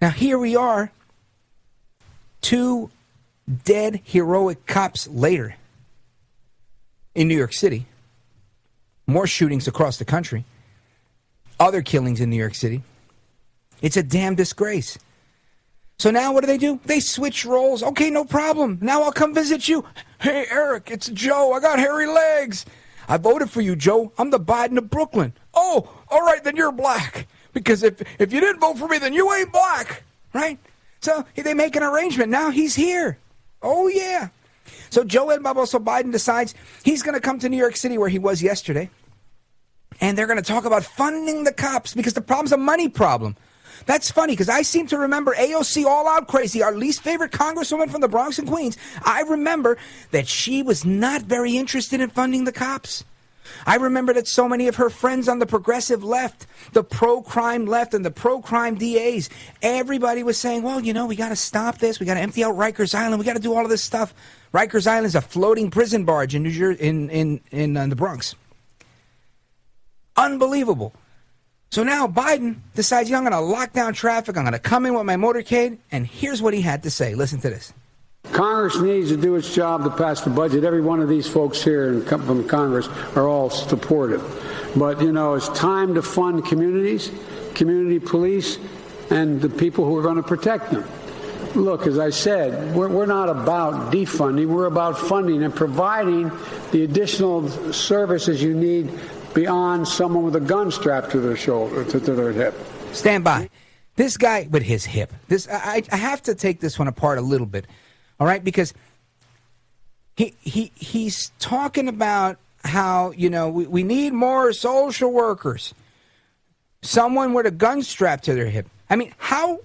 Now, here we are, two dead heroic cops later in New York City. More shootings across the country, other killings in New York City. It's a damn disgrace. So now what do they do? They switch roles. Okay, no problem. Now I'll come visit you. Hey, Eric, it's Joe. I got hairy legs. I voted for you, Joe. I'm the Biden of Brooklyn. Oh, all right, then you're black. Because if, if you didn't vote for me, then you ain't black, right? So they make an arrangement. Now he's here. Oh, yeah. So Joe and Ed Baboso Biden decides he's going to come to New York City where he was yesterday. And they're going to talk about funding the cops because the problem's a money problem. That's funny because I seem to remember AOC All Out Crazy, our least favorite congresswoman from the Bronx and Queens. I remember that she was not very interested in funding the cops. I remember that so many of her friends on the progressive left, the pro crime left, and the pro crime DAs, everybody was saying, well, you know, we got to stop this. We got to empty out Rikers Island. We got to do all of this stuff. Rikers Island is a floating prison barge in New Jersey, in, in, in, in uh, the Bronx. Unbelievable. So now Biden decides, you know, I'm going to lock down traffic. I'm going to come in with my motorcade. And here's what he had to say. Listen to this. Congress needs to do its job to pass the budget. Every one of these folks here from Congress are all supportive. But, you know, it's time to fund communities, community police, and the people who are going to protect them. Look, as I said, we're, we're not about defunding. We're about funding and providing the additional services you need beyond someone with a gun strapped to their shoulder, to, to their hip. Stand by. This guy with his hip. This I, I have to take this one apart a little bit, all right? Because he he he's talking about how you know we, we need more social workers, someone with a gun strapped to their hip. I mean, how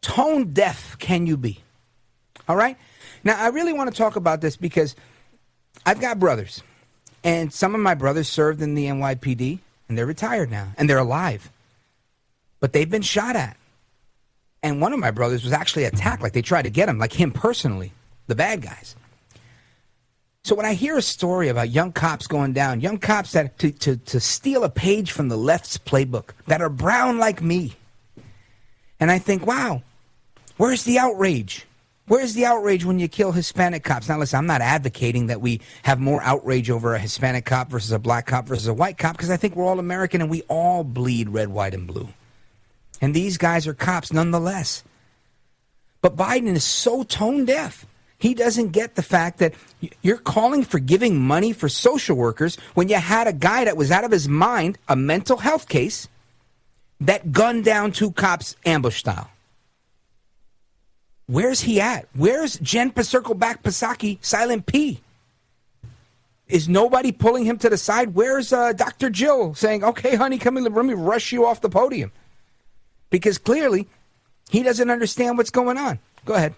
tone deaf can you be? All right. Now I really want to talk about this because I've got brothers. And some of my brothers served in the NYPD, and they're retired now, and they're alive. But they've been shot at. And one of my brothers was actually attacked, like they tried to get him, like him personally, the bad guys. So when I hear a story about young cops going down, young cops that to, to, to steal a page from the left's playbook that are brown like me, and I think, wow, where's the outrage? Where's the outrage when you kill Hispanic cops? Now, listen, I'm not advocating that we have more outrage over a Hispanic cop versus a black cop versus a white cop because I think we're all American and we all bleed red, white, and blue. And these guys are cops nonetheless. But Biden is so tone deaf. He doesn't get the fact that you're calling for giving money for social workers when you had a guy that was out of his mind, a mental health case, that gunned down two cops ambush style. Where's he at? Where's Jen Circle Back Pasaki, Silent P? Is nobody pulling him to the side? Where's uh, Dr. Jill saying, okay, honey, come in, let me rush you off the podium? Because clearly he doesn't understand what's going on. Go ahead.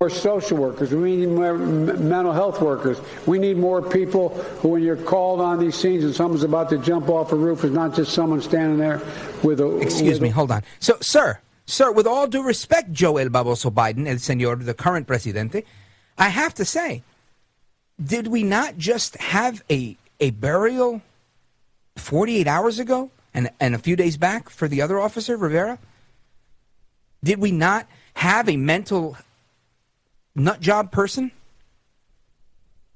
More social workers. We need more mental health workers. We need more people who, when you're called on these scenes and someone's about to jump off a roof, is not just someone standing there with a. Excuse with me, a- hold on. So, sir, sir, with all due respect, Joe El Baboso Biden, el señor, the current presidente, I have to say, did we not just have a a burial 48 hours ago and and a few days back for the other officer, Rivera? Did we not have a mental nut job person?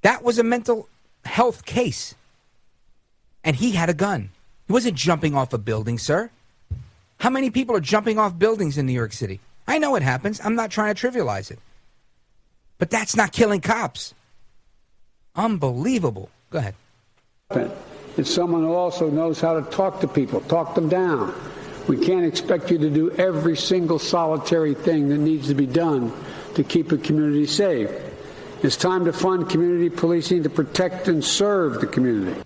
That was a mental health case. And he had a gun. He wasn't jumping off a building, sir. How many people are jumping off buildings in New York City? I know it happens. I'm not trying to trivialize it. But that's not killing cops. Unbelievable. Go ahead. It's someone who also knows how to talk to people, talk them down. We can't expect you to do every single solitary thing that needs to be done to keep a community safe. It's time to fund community policing to protect and serve the community.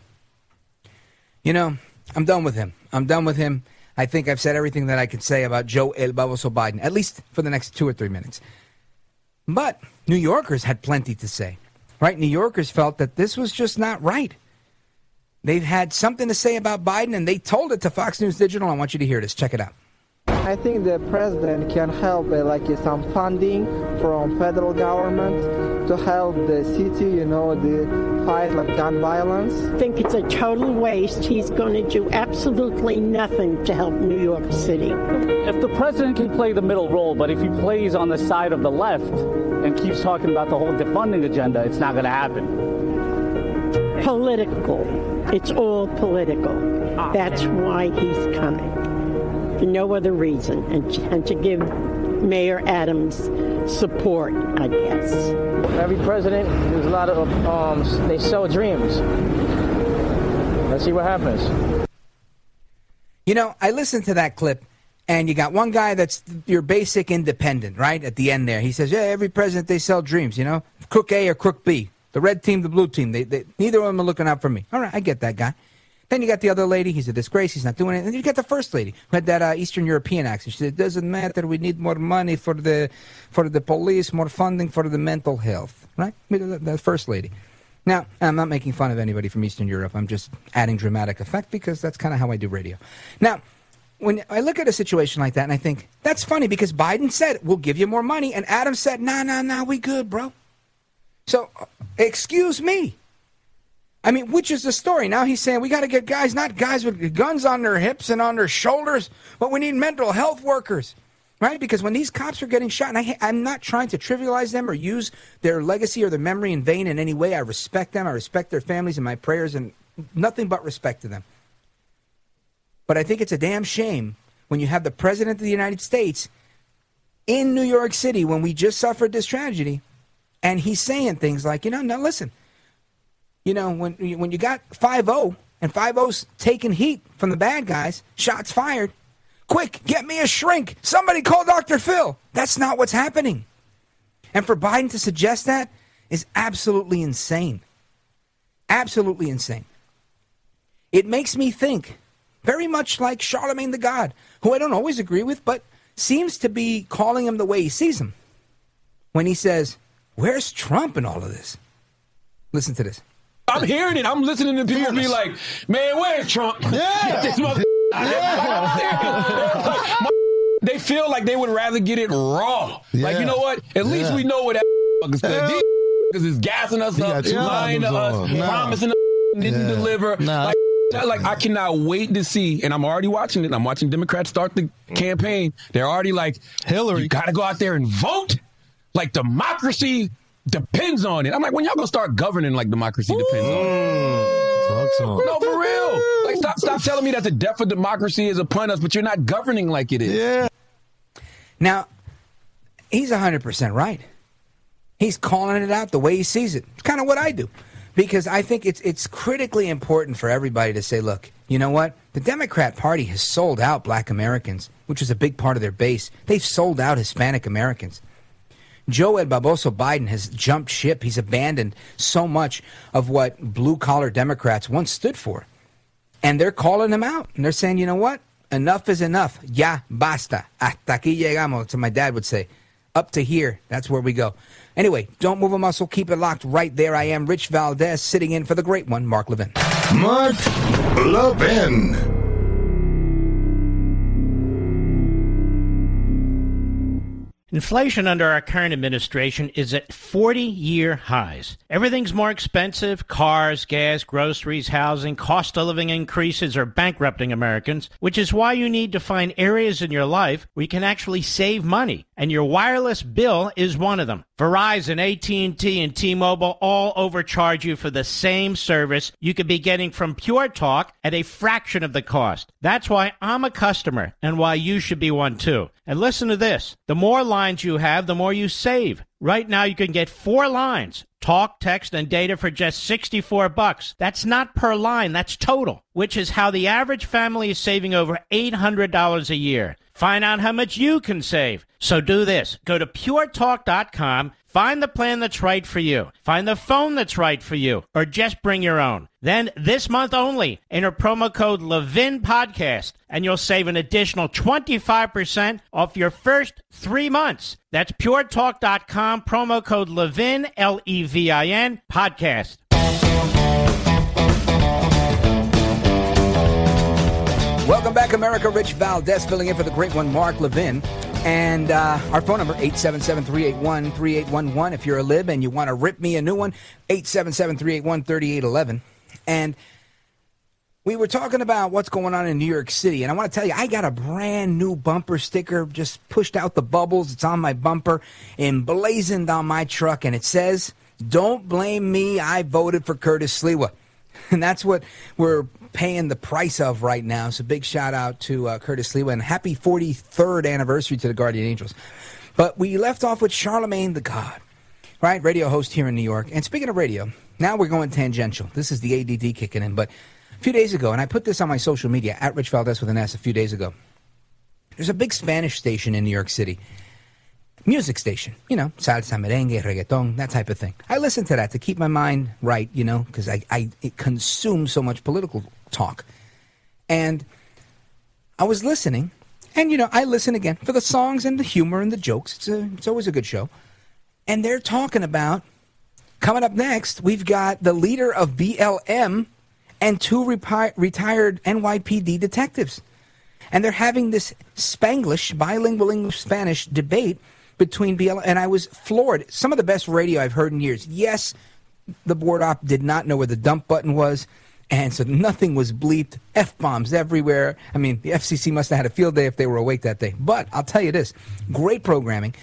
You know, I'm done with him. I'm done with him. I think I've said everything that I can say about Joe El Baboso Biden, at least for the next two or three minutes. But New Yorkers had plenty to say, right? New Yorkers felt that this was just not right. They've had something to say about Biden, and they told it to Fox News Digital. I want you to hear this. Check it out. I think the president can help, uh, like uh, some funding from federal government to help the city, you know, the fight like gun violence. I think it's a total waste. He's going to do absolutely nothing to help New York City. If the president can play the middle role, but if he plays on the side of the left and keeps talking about the whole defunding agenda, it's not going to happen. Political. It's all political. That's why he's coming. For no other reason. And, and to give Mayor Adams support, I guess. Every president, there's a lot of, um, they sell dreams. Let's see what happens. You know, I listened to that clip, and you got one guy that's your basic independent, right? At the end there, he says, "Yeah, every president they sell dreams. You know, crook A or crook B, the red team, the blue team. They, they neither of them are looking out for me. All right, I get that guy." Then you got the other lady. He's a disgrace. He's not doing it. And then you got the first lady who had that uh, Eastern European accent. She said, "It doesn't matter. We need more money for the for the police, more funding for the mental health." Right? The, first lady. Now, I'm not making fun of anybody from Eastern Europe. I'm just adding dramatic effect because that's kind of how I do radio. Now, when I look at a situation like that and I think, that's funny because Biden said, we'll give you more money. And Adams said, nah, nah, nah, we good, bro. So, excuse me. I mean, which is the story? Now he's saying we got to get guys, not guys with guns on their hips and on their shoulders, but we need mental health workers, right? Because when these cops are getting shot, and I, I'm not trying to trivialize them or use their legacy or their memory in vain in any way. I respect them. I respect their families and my prayers and nothing but respect to them. But I think it's a damn shame when you have the President of the United States in New York City when we just suffered this tragedy, and he's saying things like, you know, now listen, you know, when when you got 5-0 and 5-0's taking heat from the bad guys, shots fired, quick, get me a shrink. Somebody call Dr. Phil. That's not what's happening. And for Biden to suggest that is absolutely insane. Absolutely insane. It makes me think very much like Charlemagne the God, who I don't always agree with, but seems to be calling him the way he sees him. When he says, Where's Trump in all of this? Listen to this. I'm hearing it. I'm listening to people be like, "Man, where's Trump?" Yeah. *laughs* This mother- *laughs* My- they feel like they would rather get it raw. Yeah. Like you know what? At least Yeah. we know what that *laughs* fucker said. These fuckers is gassing us He up, got lying to albums us, on. Nah. promising us didn't Yeah. deliver. Nah. Like, like I cannot wait to see, and I'm already watching it. I'm watching Democrats start the campaign. They're already like, Hillary, you got to go out there and vote. like democracy depends on it. I'm like, when y'all gonna start governing like democracy depends on it? No, for real. Like, stop, stop telling me that the death of democracy is upon us, but you're not governing like it is. Yeah. Now, he's 100% right. He's calling it out the way he sees it. It's kind of what I do. Because I think it's it's critically important for everybody to say, look, you know what? The Democrat Party has sold out black Americans, which is a big part of their base. They've sold out Hispanic Americans. Joe El Baboso Biden has jumped ship. He's abandoned so much of what blue collar Democrats once stood for. And they're calling him out. And they're saying, you know what? Enough is enough. Ya basta. Hasta aquí llegamos. So my dad would say, up to here. That's where we go. Anyway, don't move a muscle. Keep it locked right there. I am Rich Valdez sitting in for the great one, Mark Levin. Mark Levin. Inflation under our current administration is at 40 year highs. Everything's more expensive cars, gas, groceries, housing, cost of living increases are bankrupting Americans, which is why you need to find areas in your life where you can actually save money. And your wireless bill is one of them. Verizon, AT&T, and T-Mobile all overcharge you for the same service you could be getting from Pure Talk at a fraction of the cost. That's why I'm a customer and why you should be one too. And listen to this. The more lines you have, the more you save. Right now you can get four lines, talk, text, and data for just 64 bucks. That's not per line, that's total, which is how the average family is saving over $800 a year. Find out how much you can save. So do this. Go to puretalk.com, find the plan that's right for you, find the phone that's right for you, or just bring your own. Then this month only, enter promo code Levin Podcast, and you'll save an additional 25% off your first three months. That's puretalk.com, promo code Levin, L E V I N, podcast. Welcome back, America. Rich Valdez filling in for the great one, Mark Levin. And uh, our phone number, 877-381-3811. If you're a lib and you want to rip me a new one, 877-381-3811. And we were talking about what's going on in New York City. And I want to tell you, I got a brand new bumper sticker, just pushed out the bubbles. It's on my bumper, emblazoned on my truck. And it says, don't blame me. I voted for Curtis Sliwa. *laughs* And that's what we're paying the price of right now. So big shout out to uh, Curtis Sliwa and happy 43rd anniversary to the Guardian Angels. But we left off with Charlemagne the God, right? Radio host here in New York. And speaking of radio, now we're going tangential. This is the ADD kicking in. But a few days ago, and I put this on my social media at Rich Valdez with an S a few days ago. There's a big Spanish station in New York City music station, you know, salsa, merengue, reggaeton, that type of thing. I listen to that to keep my mind right, you know, because I, I it consumes so much political talk. And I was listening, and you know, I listen again for the songs and the humor and the jokes. It's a, it's always a good show. And they're talking about coming up next. We've got the leader of BLM and two repi- retired NYPD detectives, and they're having this Spanglish, bilingual English Spanish debate between BLM. And I was floored. Some of the best radio I've heard in years. Yes, the board op did not know where the dump button was. And so nothing was bleeped. F bombs everywhere. I mean, the FCC must have had a field day if they were awake that day. But I'll tell you this great programming.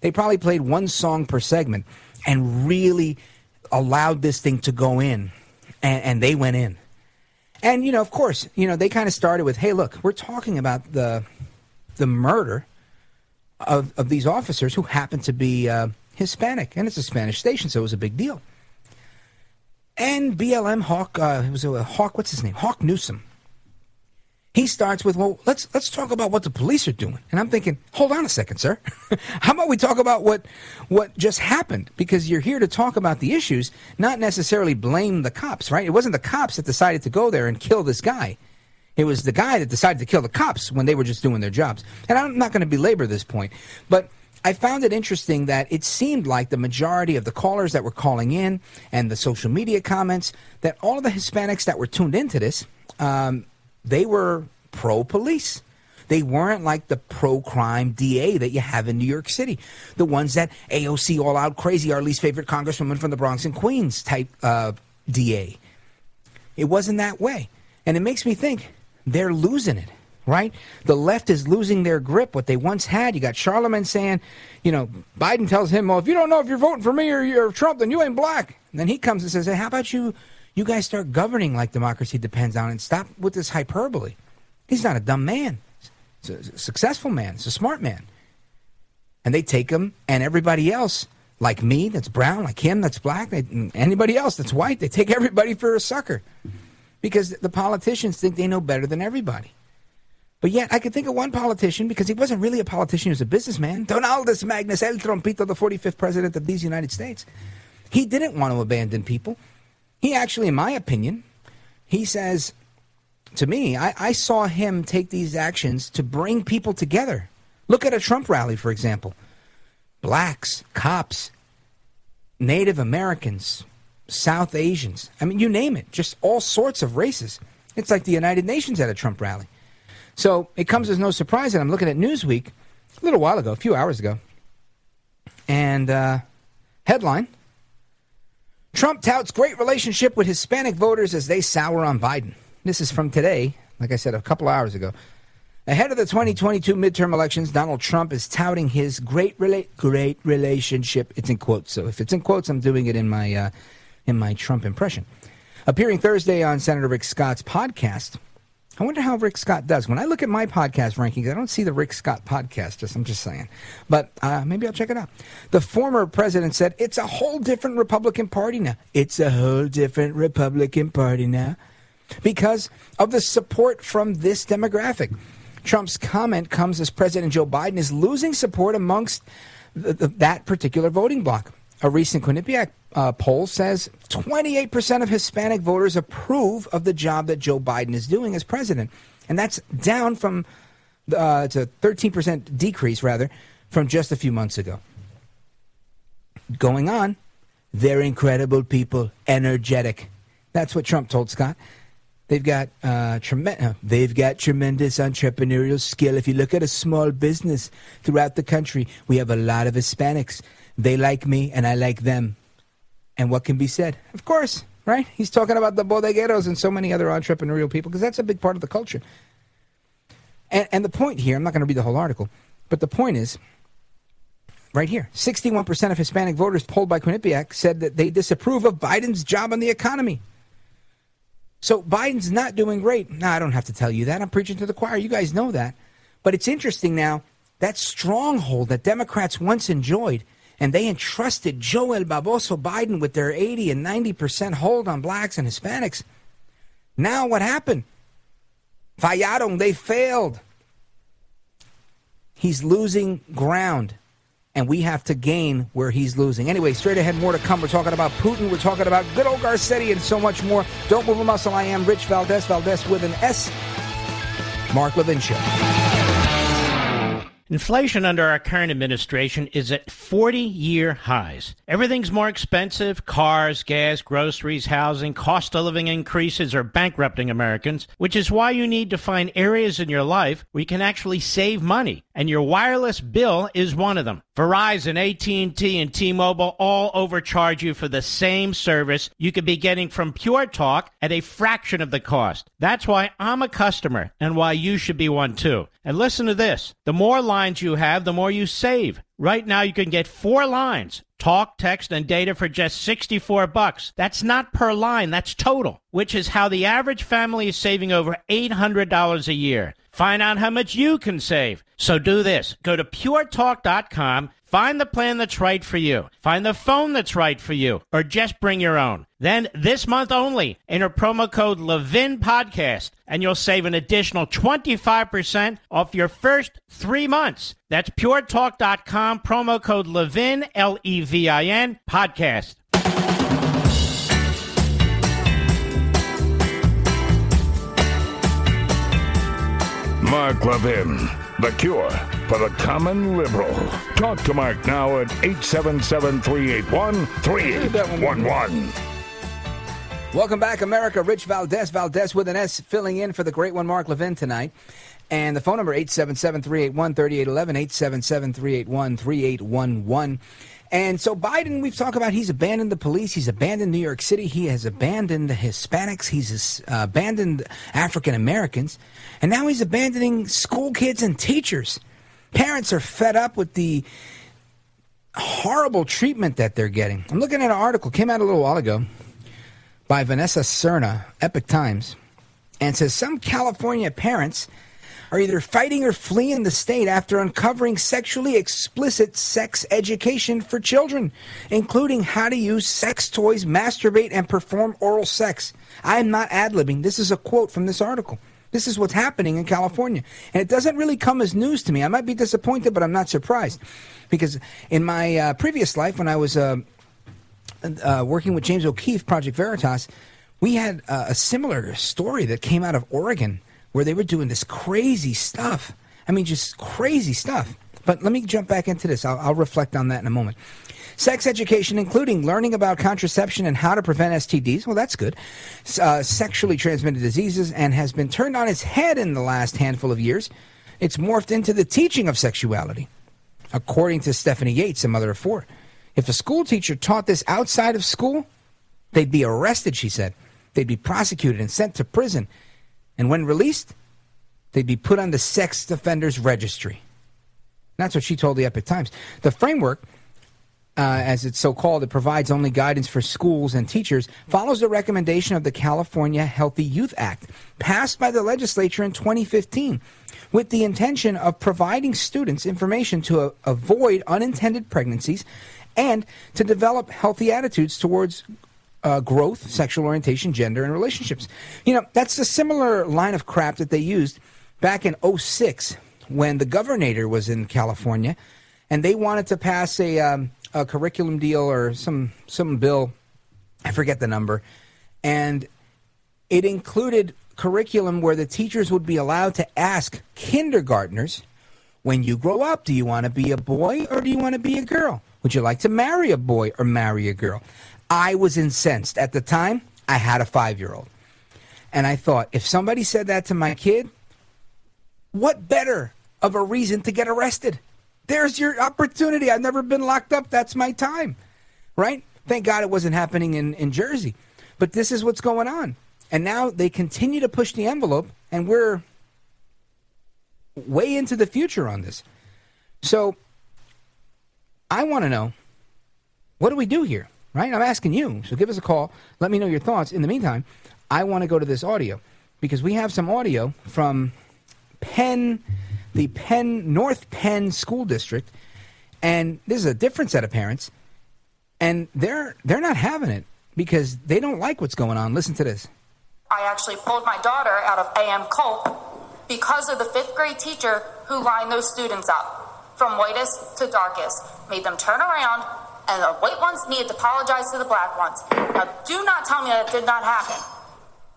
They probably played one song per segment and really allowed this thing to go in. And, and they went in. And, you know, of course, you know, they kind of started with, hey, look, we're talking about the, the murder of, of these officers who happen to be uh, Hispanic. And it's a Spanish station, so it was a big deal. And BLM Hawk, uh, was a Hawk, what's his name? Hawk Newsom. He starts with, well, let's let's talk about what the police are doing. And I'm thinking, hold on a second, sir. *laughs* How about we talk about what what just happened? Because you're here to talk about the issues, not necessarily blame the cops, right? It wasn't the cops that decided to go there and kill this guy. It was the guy that decided to kill the cops when they were just doing their jobs. And I'm not going to belabor this point, but I found it interesting that it seemed like the majority of the callers that were calling in and the social media comments that all of the Hispanics that were tuned into this, um, they were pro police. They weren't like the pro crime DA that you have in New York City. The ones that AOC all out crazy, our least favorite congresswoman from the Bronx and Queens type uh, DA. It wasn't that way. And it makes me think they're losing it. Right? The left is losing their grip, what they once had. You got Charlemagne saying, you know, Biden tells him, well, if you don't know if you're voting for me or you're Trump, then you ain't black. And then he comes and says, hey, how about you, you guys start governing like democracy depends on and stop with this hyperbole. He's not a dumb man. He's a successful man. He's a smart man. And they take him and everybody else, like me, that's brown, like him, that's black, they, anybody else that's white, they take everybody for a sucker because the politicians think they know better than everybody. But yet, I could think of one politician because he wasn't really a politician; he was a businessman. Donaldus Magnus, El Trompito, the 45th president of these United States. He didn't want to abandon people. He actually, in my opinion, he says to me, I, I saw him take these actions to bring people together. Look at a Trump rally, for example. Blacks, cops, Native Americans, South Asians. I mean, you name it, just all sorts of races. It's like the United Nations at a Trump rally. So it comes as no surprise that I'm looking at Newsweek a little while ago, a few hours ago, and uh, headline Trump touts great relationship with Hispanic voters as they sour on Biden. This is from today, like I said, a couple hours ago. Ahead of the 2022 midterm elections, Donald Trump is touting his great rela- great relationship. It's in quotes, so if it's in quotes, I'm doing it in my uh, in my Trump impression. Appearing Thursday on Senator Rick Scott's podcast, I wonder how Rick Scott does. When I look at my podcast rankings, I don't see the Rick Scott podcast. Just I'm just saying, but uh, maybe I'll check it out. The former president said it's a whole different Republican Party now. It's a whole different Republican Party now because of the support from this demographic. Trump's comment comes as President Joe Biden is losing support amongst the, the, that particular voting bloc. A recent Quinnipiac uh, poll says 28% of Hispanic voters approve of the job that Joe Biden is doing as president. And that's down from, uh, it's a 13% decrease, rather, from just a few months ago. Going on, they're incredible people, energetic. That's what Trump told Scott. They've got uh, tremendous. They've got tremendous entrepreneurial skill. If you look at a small business throughout the country, we have a lot of Hispanics. They like me, and I like them. And what can be said? Of course, right? He's talking about the bodegueros and so many other entrepreneurial people because that's a big part of the culture. And, and the point here, I'm not going to read the whole article, but the point is right here 61% of Hispanic voters polled by Quinnipiac said that they disapprove of Biden's job on the economy. So Biden's not doing great. Now, I don't have to tell you that. I'm preaching to the choir. You guys know that. But it's interesting now that stronghold that Democrats once enjoyed, and they entrusted Joe El Baboso Biden with their 80 and 90% hold on blacks and Hispanics. Now, what happened? Fallaron, they failed. He's losing ground and we have to gain where he's losing. Anyway, straight ahead, more to come. We're talking about Putin. We're talking about good old Garcetti and so much more. Don't move a muscle. I am Rich Valdez, Valdez with an S. Mark Levin Show. Inflation under our current administration is at 40 year highs. Everything's more expensive cars, gas, groceries, housing, cost of living increases are bankrupting Americans, which is why you need to find areas in your life where you can actually save money. And your wireless bill is one of them. Verizon, AT&T, and T-Mobile all overcharge you for the same service you could be getting from Pure Talk at a fraction of the cost. That's why I'm a customer and why you should be one too. And listen to this. The more lines you have, the more you save. Right now you can get 4 lines, talk, text and data for just 64 bucks. That's not per line, that's total, which is how the average family is saving over $800 a year. Find out how much you can save. So do this. Go to puretalk.com, find the plan that's right for you, find the phone that's right for you, or just bring your own. Then this month only, enter promo code Levin Podcast, and you'll save an additional 25% off your first three months. That's puretalk.com, promo code Levin, L E V I N, podcast. Mark Levin, the cure for the common liberal. Talk to Mark now at 877 381 3811. Welcome back, America. Rich Valdez, Valdez with an S, filling in for the great one, Mark Levin, tonight. And the phone number 877-381-3811, 877-381-3811. And so Biden, we've talked about he's abandoned the police, he's abandoned New York City, he has abandoned the Hispanics, he's uh, abandoned African Americans, and now he's abandoning school kids and teachers. Parents are fed up with the horrible treatment that they're getting. I'm looking at an article came out a little while ago by Vanessa Cerna, Epoch Times, and says some California parents are either fighting or fleeing the state after uncovering sexually explicit sex education for children, including how to use sex toys, masturbate, and perform oral sex. I am not ad libbing. This is a quote from this article. This is what's happening in California. And it doesn't really come as news to me. I might be disappointed, but I'm not surprised. Because in my uh, previous life, when I was uh, uh, working with James O'Keefe, Project Veritas, we had uh, a similar story that came out of Oregon where they were doing this crazy stuff. I mean, just crazy stuff. But let me jump back into this. I'll, I'll reflect on that in a moment. Sex education, including learning about contraception and how to prevent STDs. Well, that's good. Uh, sexually transmitted diseases, and has been turned on its head in the last handful of years. It's morphed into the teaching of sexuality, according to Stephanie Yates, a mother of four. If a school teacher taught this outside of school, they'd be arrested, she said. They'd be prosecuted and sent to prison. And when released, they'd be put on the sex offenders registry. That's what she told the Epoch Times. The framework, uh, as it's so called, it provides only guidance for schools and teachers, follows the recommendation of the California Healthy Youth Act, passed by the legislature in 2015, with the intention of providing students information to uh, avoid unintended pregnancies and to develop healthy attitudes towards uh, growth, sexual orientation, gender, and relationships. You know, that's a similar line of crap that they used back in 06 when the governor was in California and they wanted to pass a, um, a curriculum deal or some, some bill. I forget the number. And it included curriculum where the teachers would be allowed to ask kindergartners, when you grow up, do you want to be a boy or do you want to be a girl? Would you like to marry a boy or marry a girl? I was incensed. At the time, I had a five year old. And I thought, if somebody said that to my kid, what better of a reason to get arrested? There's your opportunity. I've never been locked up. That's my time. Right? Thank God it wasn't happening in, in Jersey. But this is what's going on. And now they continue to push the envelope, and we're way into the future on this. So I want to know what do we do here? Right? I'm asking you. So give us a call. Let me know your thoughts. In the meantime, I want to go to this audio because we have some audio from Penn, the Penn, North Penn School District. And this is a different set of parents. And they're they're not having it because they don't like what's going on. Listen to this. I actually pulled my daughter out of AM Kulp because of the fifth grade teacher who lined those students up from whitest to darkest, made them turn around, and the white ones needed to apologize to the black ones. Now, do not tell me that did not happen.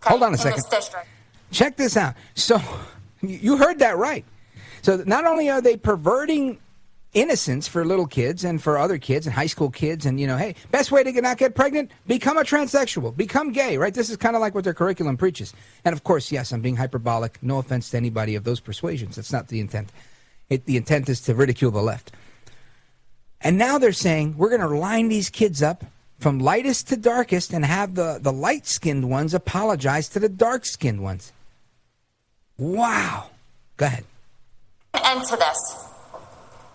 okay, Hold on a second. This district. Check this out. So *laughs* you heard that right. So not only are they perverting innocence for little kids and for other kids and high school kids and you know hey best way to get, not get pregnant become a transsexual become gay right this is kind of like what their curriculum preaches and of course yes i'm being hyperbolic no offense to anybody of those persuasions that's not the intent it, the intent is to ridicule the left and now they're saying we're going to line these kids up from lightest to darkest and have the, the light skinned ones apologize to the dark skinned ones. Wow. Go ahead. End to this.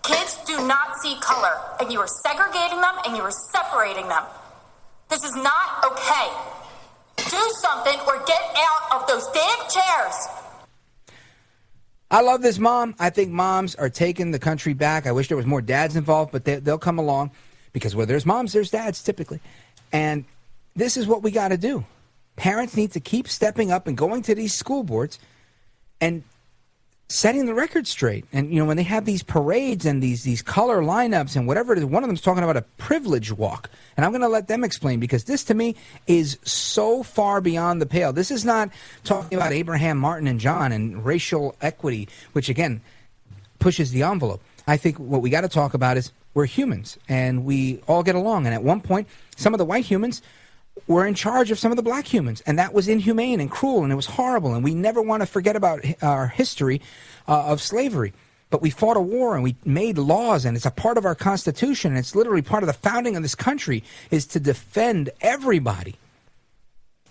Kids do not see color, and you are segregating them and you are separating them. This is not okay. Do something or get out of those damn chairs. I love this mom. I think moms are taking the country back. I wish there was more dads involved, but they, they'll come along because where there's moms, there's dads typically. And this is what we got to do. Parents need to keep stepping up and going to these school boards and setting the record straight. And you know, when they have these parades and these these color lineups and whatever it is, one of them's talking about a privilege walk. And I'm going to let them explain because this to me is so far beyond the pale. This is not talking about Abraham Martin and John and racial equity, which again pushes the envelope. I think what we got to talk about is we're humans and we all get along. And at one point, some of the white humans were in charge of some of the black humans, and that was inhumane and cruel, and it was horrible. And we never want to forget about our history uh, of slavery. But we fought a war and we made laws, and it's a part of our Constitution, and it's literally part of the founding of this country is to defend everybody.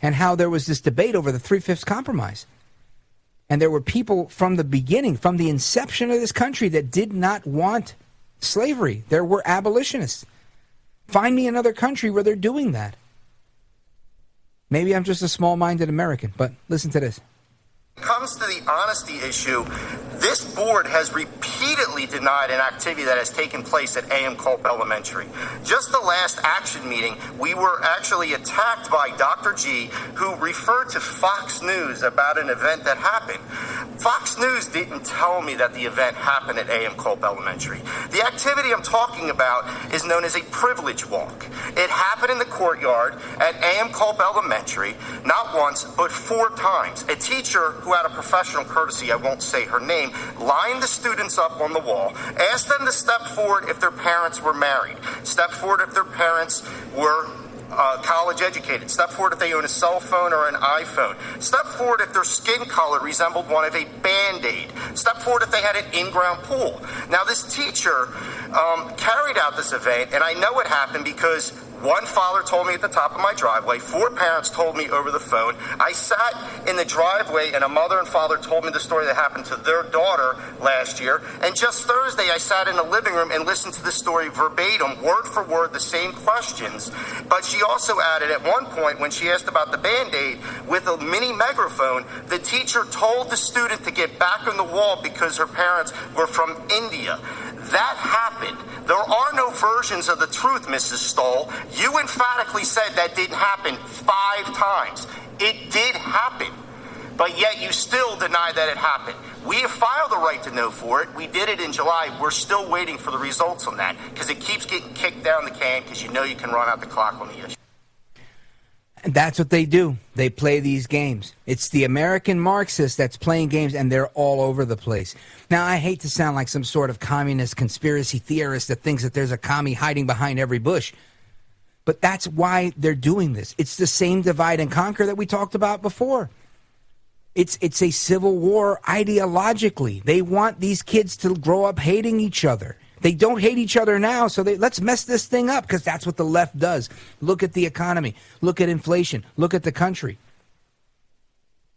And how there was this debate over the three fifths compromise. And there were people from the beginning, from the inception of this country, that did not want slavery. There were abolitionists. Find me another country where they're doing that. Maybe I'm just a small minded American, but listen to this. Comes to the honesty issue, this board has repeatedly denied an activity that has taken place at AM Kulp Elementary. Just the last action meeting, we were actually attacked by Dr. G, who referred to Fox News about an event that happened. Fox News didn't tell me that the event happened at AM Kulp Elementary. The activity I'm talking about is known as a privilege walk. It happened in the courtyard at AM Kulp Elementary, not once, but four times. A teacher who had a professional courtesy, I won't say her name, lined the students up on the wall, asked them to step forward if their parents were married, step forward if their parents were uh, college educated. Step forward if they own a cell phone or an iPhone. Step forward if their skin color resembled one of a band aid. Step forward if they had an in ground pool. Now, this teacher um, carried out this event, and I know it happened because one father told me at the top of my driveway. Four parents told me over the phone. I sat in the driveway, and a mother and father told me the story that happened to their daughter last year. And just Thursday, I sat in the living room and listened to the story verbatim, word for word, the same questions. But she also added at one point, when she asked about the band aid, with a mini megaphone, the teacher told the student to get back on the wall because her parents were from India. That happened. There are no versions of the truth, Mrs. Stoll. You emphatically said that didn't happen five times. It did happen. But yet you still deny that it happened. We have filed a right to know for it. We did it in July. We're still waiting for the results on that because it keeps getting kicked down the can because you know you can run out the clock on the issue. And that's what they do. They play these games. It's the American Marxists that's playing games, and they're all over the place. Now, I hate to sound like some sort of communist conspiracy theorist that thinks that there's a commie hiding behind every bush. But that's why they're doing this. It's the same divide and conquer that we talked about before. It's it's a civil war ideologically. They want these kids to grow up hating each other. They don't hate each other now, so they, let's mess this thing up because that's what the left does. Look at the economy. Look at inflation. Look at the country.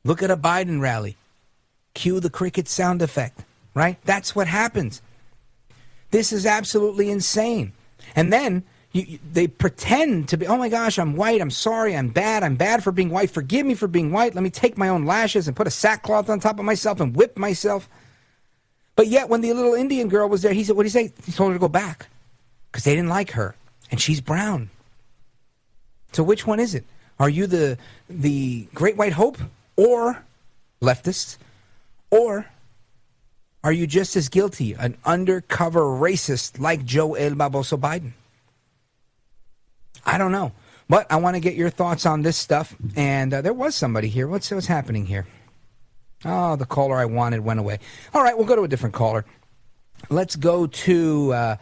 Look at a Biden rally. Cue the cricket sound effect, right? That's what happens. This is absolutely insane. And then you, you- they pretend to be, oh my gosh, I'm white. I'm sorry. I'm bad. I'm bad for being white. Forgive me for being white. Let me take my own lashes and put a sackcloth on top of myself and whip myself. But yet, when the little Indian girl was there, he said, what did he say? He told her to go back because they didn't like her. And she's brown. So which one is it? Are you the the great white hope or leftists? Or are you just as guilty, an undercover racist like Joe El Baboso Biden? I don't know. But I want to get your thoughts on this stuff. And uh, there was somebody here. What's, what's happening here? Oh, the caller I wanted went away. All right, we'll go to a different caller. Let's go to, uh,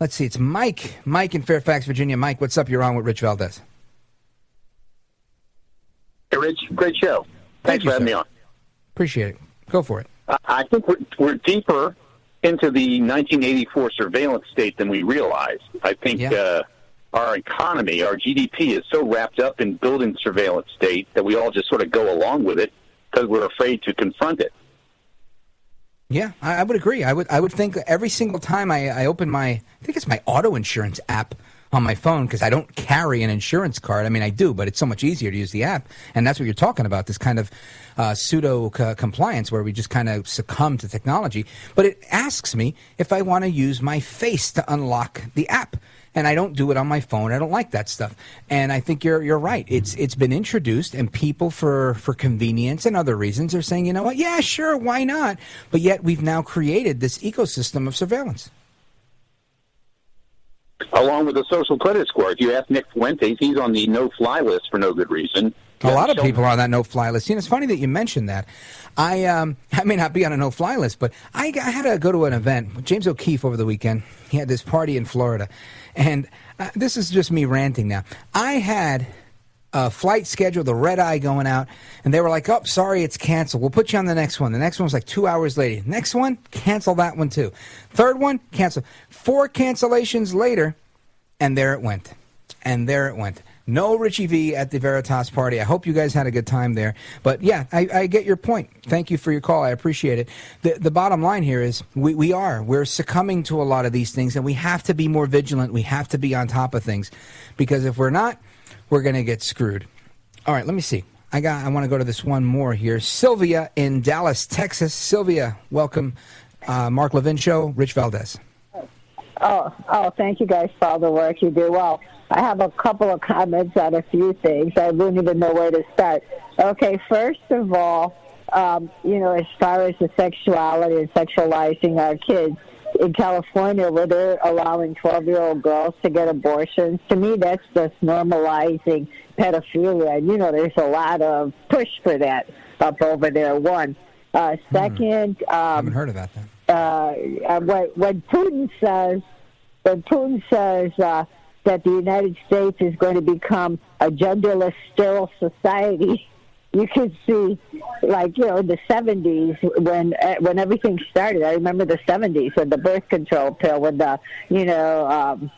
let's see, it's Mike. Mike in Fairfax, Virginia. Mike, what's up? You're on with Rich Valdez. Hey, Rich, great show. Thanks you, for having sir. me on. Appreciate it. Go for it. I- I think we're, we're deeper into the 1984 surveillance state than we realize. I think uh, our economy, our GDP, is so wrapped up in building surveillance state that we all just sort of go along with it because we're afraid to confront it. Yeah, I, would agree. I would I would think every single time I, I open my I think it's my auto insurance app on my phone because I don't carry an insurance card. I mean, I do, but it's so much easier to use the app, and that's what you're talking about. This kind of uh, pseudo c- compliance where we just kind of succumb to technology. But it asks me if I want to use my face to unlock the app. And I don't do it on my phone. I don't like that stuff. And I think you're you're right. It's it's been introduced, and people for for convenience and other reasons are saying, you know what? Yeah, sure, why not? But yet we've now created this ecosystem of surveillance. Along with the social credit score. If you ask Nick Fuentes, he's on the no-fly list for no good reason. A lot of people are on that no-fly list. You know, it's funny that you mentioned that. I um, I may not be on a no-fly list, but I, I had to go to an event. with James O'Keefe over the weekend. He had this party in Florida, and uh, this is just me ranting now. I had a flight schedule, the red eye going out, and they were like, "Oh, sorry, it's canceled. We'll put you on the next one." The next one was like two hours later. Next one, cancel that one too. Third one, cancel. Four cancellations later, and there it went, and there it went. No Richie V at the Veritas party. I hope you guys had a good time there. But yeah, I, I get your point. Thank you for your call. I appreciate it. The, the bottom line here is we, we are. We're succumbing to a lot of these things, and we have to be more vigilant. We have to be on top of things because if we're not, we're going to get screwed. All right, let me see. I got. I want to go to this one more here. Sylvia in Dallas, Texas. Sylvia, welcome. Uh, Mark Levin Show. Rich Valdez. Oh, oh, thank you guys for all the work you do. Well, I have a couple of comments on a few things. I wouldn't even know where to start. Okay, first of all, um, you know, as far as the sexuality and sexualizing our kids, in California where they're allowing 12 year old girls to get abortions, to me that's just normalizing pedophilia. And, you know, there's a lot of push for that up over there, one. Uh, second, I um, haven't heard about that. uh, uh, when, when Putin says, when Putin says uh, that the United States is going to become a genderless, sterile society, *laughs* you could see, like you know, in the '70s when uh, when everything started. I remember the '70s when the birth control pill, when the you know. Um,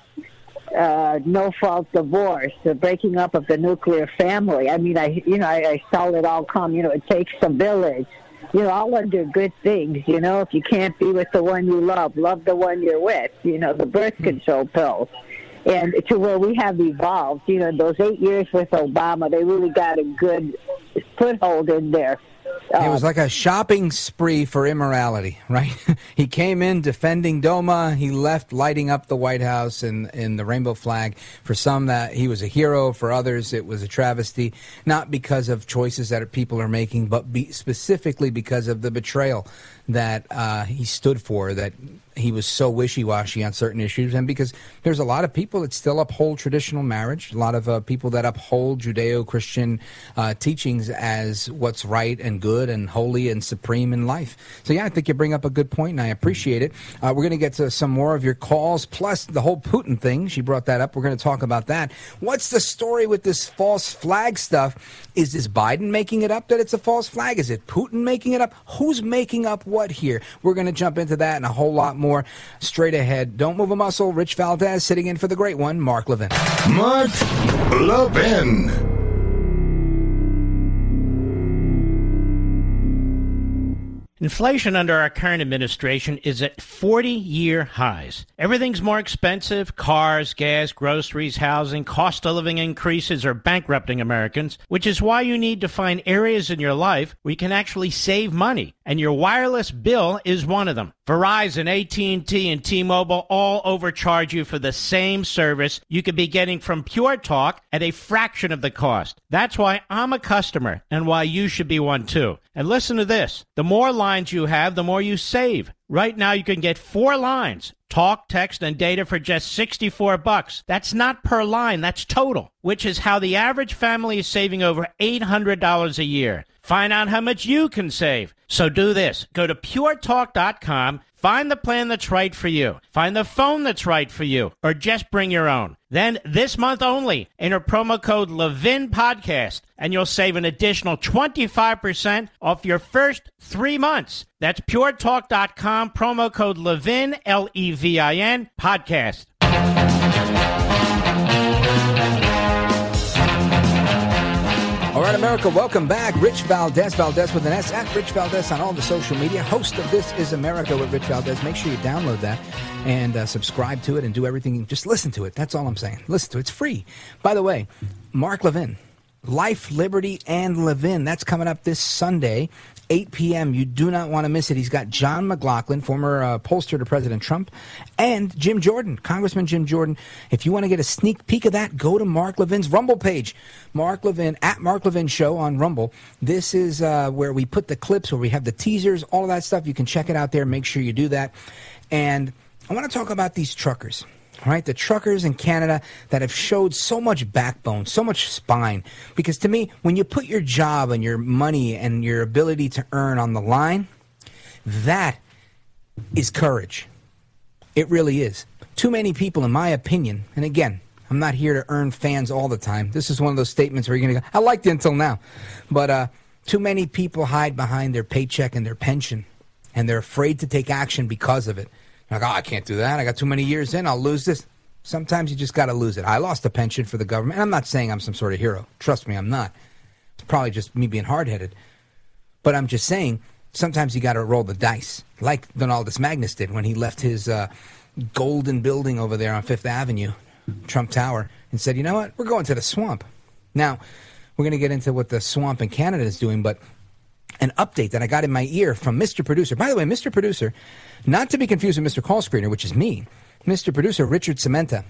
uh, no fault divorce, the breaking up of the nuclear family. I mean, I you know I, I saw it all come. You know, it takes a village. You know, all under good things. You know, if you can't be with the one you love, love the one you're with. You know, the birth hmm. control pills. And to where we have evolved, you know, those eight years with Obama, they really got a good foothold in there. It was like a shopping spree for immorality, *laughs* right? he came in defending DOMA. He left lighting up the White House and in the rainbow flag. For some, that he was a hero. For others, it was a travesty. Not because of choices that people are making, but be, specifically because of the betrayal that uh, he stood for. That he was so wishy-washy on certain issues, and because there's a lot of people that still uphold traditional marriage, a lot of uh, people that uphold Judeo-Christian uh, teachings as what's right and good and holy and supreme in life. So yeah, I think you bring up a good point, and I appreciate it. Uh, we're going to get to some more of your calls, plus the whole Putin thing. She brought that up. We're going to talk about that. What's the story with this false flag stuff? Is this Biden making it up that it's a false flag? Is it Putin making it up? Who's making up what here? We're going to jump into that and a whole lot more straight ahead. Don't move a muscle. Rich Valdez sitting in for the great one, Mark Levin. Mark Levin. Inflation under our current administration is at 40 year highs. Everything's more expensive cars, gas, groceries, housing, cost of living increases are bankrupting Americans, which is why you need to find areas in your life where you can actually save money. And your wireless bill is one of them. Verizon, AT&T, and T-Mobile all overcharge you for the same service you could be getting from Pure Talk at a fraction of the cost. That's why I'm a customer and why you should be one too. And listen to this. The more lines you have, the more you save. Right now you can get 4 lines, talk, text and data for just 64 bucks. That's not per line, that's total, which is how the average family is saving over $800 a year. Find out how much you can save. So do this. Go to puretalk.com, find the plan that's right for you, find the phone that's right for you, or just bring your own. Then this month only, enter promo code Levin Podcast, and you'll save an additional 25% off your first three months. That's puretalk.com, promo code Levin, L E V I N, podcast. All right, America, welcome back. Rich Valdez, Valdez with an S, at Rich Valdez on all the social media. Host of This Is America with Rich Valdez. Make sure you download that and uh, subscribe to it and do everything. Just listen to it. That's all I'm saying. Listen to it. It's free. By the way, Mark Levin, Life, Liberty, and Levin. That's coming up this Sunday. 8 p.m. You do not want to miss it. He's got John McLaughlin, former uh, pollster to President Trump, and Jim Jordan, Congressman Jim Jordan. If you want to get a sneak peek of that, go to Mark Levin's Rumble page. Mark Levin, at Mark Levin Show on Rumble. This is uh, where we put the clips, where we have the teasers, all of that stuff. You can check it out there. Make sure you do that. And I want to talk about these truckers right? The truckers in Canada that have showed so much backbone, so much spine. Because to me, when you put your job and your money and your ability to earn on the line, that is courage. It really is. Too many people, in my opinion, and again, I'm not here to earn fans all the time. This is one of those statements where you're going to go, I liked it until now. But uh, too many people hide behind their paycheck and their pension, and they're afraid to take action because of it. Like, oh, I can't do that. I got too many years in. I'll lose this. Sometimes you just got to lose it. I lost a pension for the government. I'm not saying I'm some sort of hero. Trust me, I'm not. It's probably just me being hard headed. But I'm just saying, sometimes you got to roll the dice, like Donaldus Magnus did when he left his uh, golden building over there on Fifth Avenue, Trump Tower, and said, you know what? We're going to the swamp. Now, we're going to get into what the swamp in Canada is doing, but an update that I got in my ear from Mr. Producer. By the way, Mr. Producer, not to be confused with Mr. Call Screener, which is me, Mr. Producer Richard Sementa,